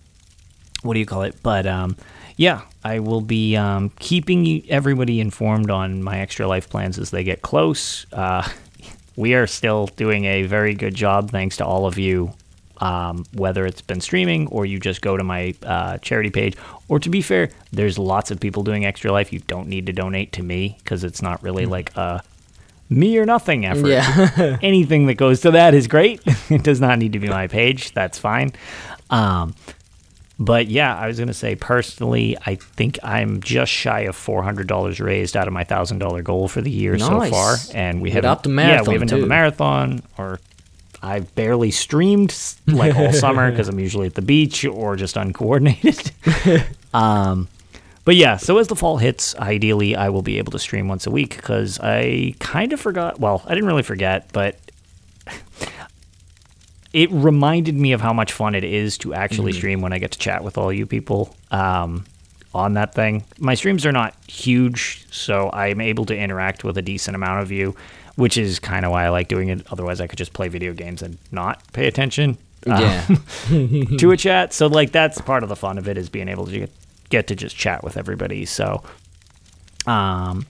what do you call it? But um, yeah, I will be um, keeping everybody informed on my extra life plans as they get close. Uh, we are still doing a very good job, thanks to all of you. Um, whether it's been streaming or you just go to my uh, charity page, or to be fair, there's lots of people doing extra life. You don't need to donate to me because it's not really like a me or nothing effort. Yeah. Anything that goes to that is great. it does not need to be my page. That's fine. Um, but yeah, I was gonna say personally, I think I'm just shy of four hundred dollars raised out of my thousand dollar goal for the year so far, and we haven't. the yeah, marathon, we haven't done the marathon, or I've barely streamed like all summer because I'm usually at the beach or just uncoordinated. um, but yeah, so as the fall hits, ideally I will be able to stream once a week because I kind of forgot. Well, I didn't really forget, but it reminded me of how much fun it is to actually stream when I get to chat with all you people um, on that thing. My streams are not huge, so I'm able to interact with a decent amount of you, which is kind of why I like doing it. Otherwise, I could just play video games and not pay attention um, Yeah. to a chat. So, like, that's part of the fun of it is being able to get, get to just chat with everybody. So, um,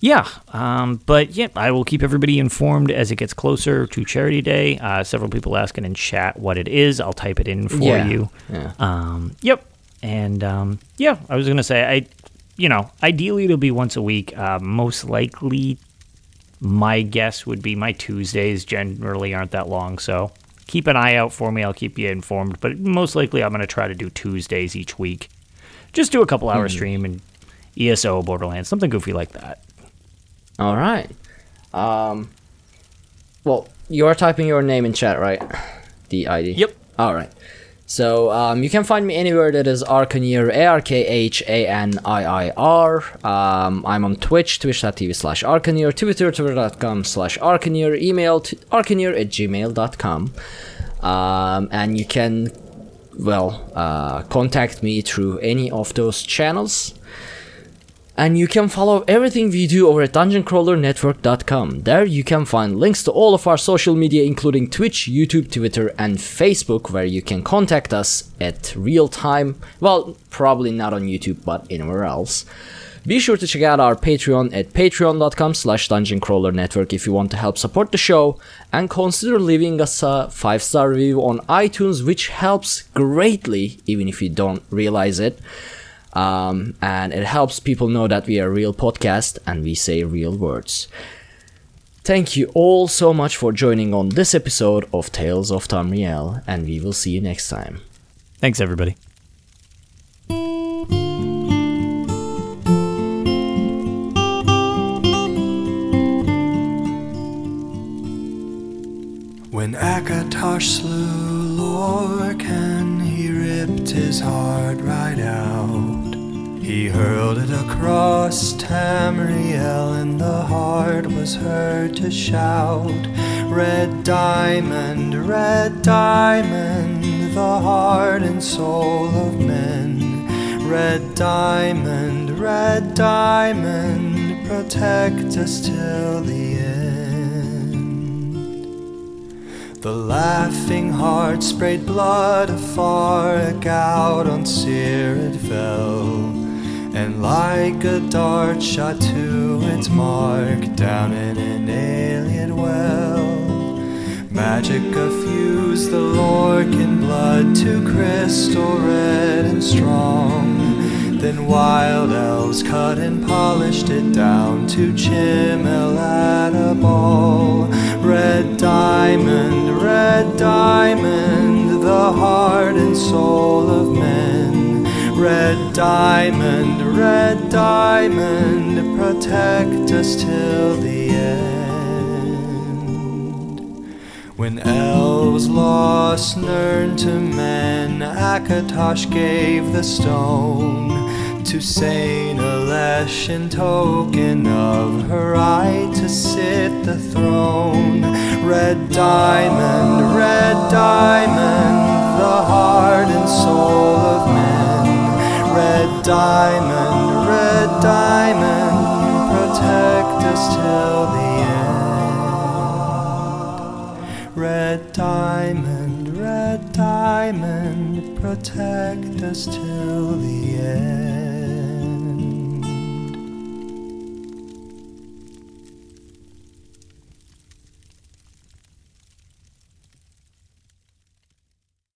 Yeah, um, but yeah, I will keep everybody informed as it gets closer to Charity Day. Uh, several people asking in chat what it is. I'll type it in for Yeah, you. yeah. Um, yep. And um, yeah, I was gonna say I, you know, ideally it'll be once a week. Uh, most likely, my guess would be my Tuesdays generally aren't that long, so keep an eye out for me. I'll keep you informed. But most likely, I'm gonna try to do Tuesdays each week. Just do a couple hour stream and ESO Borderlands, something goofy like that. All right. Um. Well, you are typing your name in chat, right? The ID. Yep. All right. So um, you can find me anywhere that is Arkhaniir, A R K H A N I I R. Um, I'm on Twitch, twitch.tv slash Arkhaniir, Twitter, twitter.com slash email arkhaniir at gmail.com. Um, and you can, well, uh, contact me through any of those channels. And you can follow everything we do over at dungeoncrawlernetwork.com. There you can find links to all of our social media, including Twitch, YouTube, Twitter, and Facebook, where you can contact us at real time. Well, probably not on YouTube, but anywhere else. Be sure to check out our Patreon at patreon.com slash dungeoncrawlernetwork if you want to help support the show, and consider leaving us a 5-star review on iTunes, which helps greatly, even if you don't realize it um, and it helps people know that we are a real podcast and we say real words. Thank you all so much for joining on this episode of Tales of Tamriel, and we will see you next time. Thanks, everybody. When Akatosh slew Lorkhan, he ripped his heart right out. He hurled it across Tamriel, and the heart was heard to shout, Red diamond, red diamond, the heart and soul of men. Red diamond, red diamond, protect us till the end. The laughing heart sprayed blood afar, a gout on Seer it fell, and like a dart shot to its mark down in an Ayleid well. Magic effused the Lorkhan blood to crystal red and strong. Then wild elves cut and polished it down to chimel at a ball. Red diamond, red diamond, the heart and soul of men. Red diamond, red diamond, protect us till the end. When elves lost Nirn to men, Akatosh gave the stone to Saint Alesh in token of her right to sit the throne. Red diamond, red diamond, the heart and soul of men. Red diamond, red diamond, protect us till the end. Red diamond, red diamond, protect us till the end.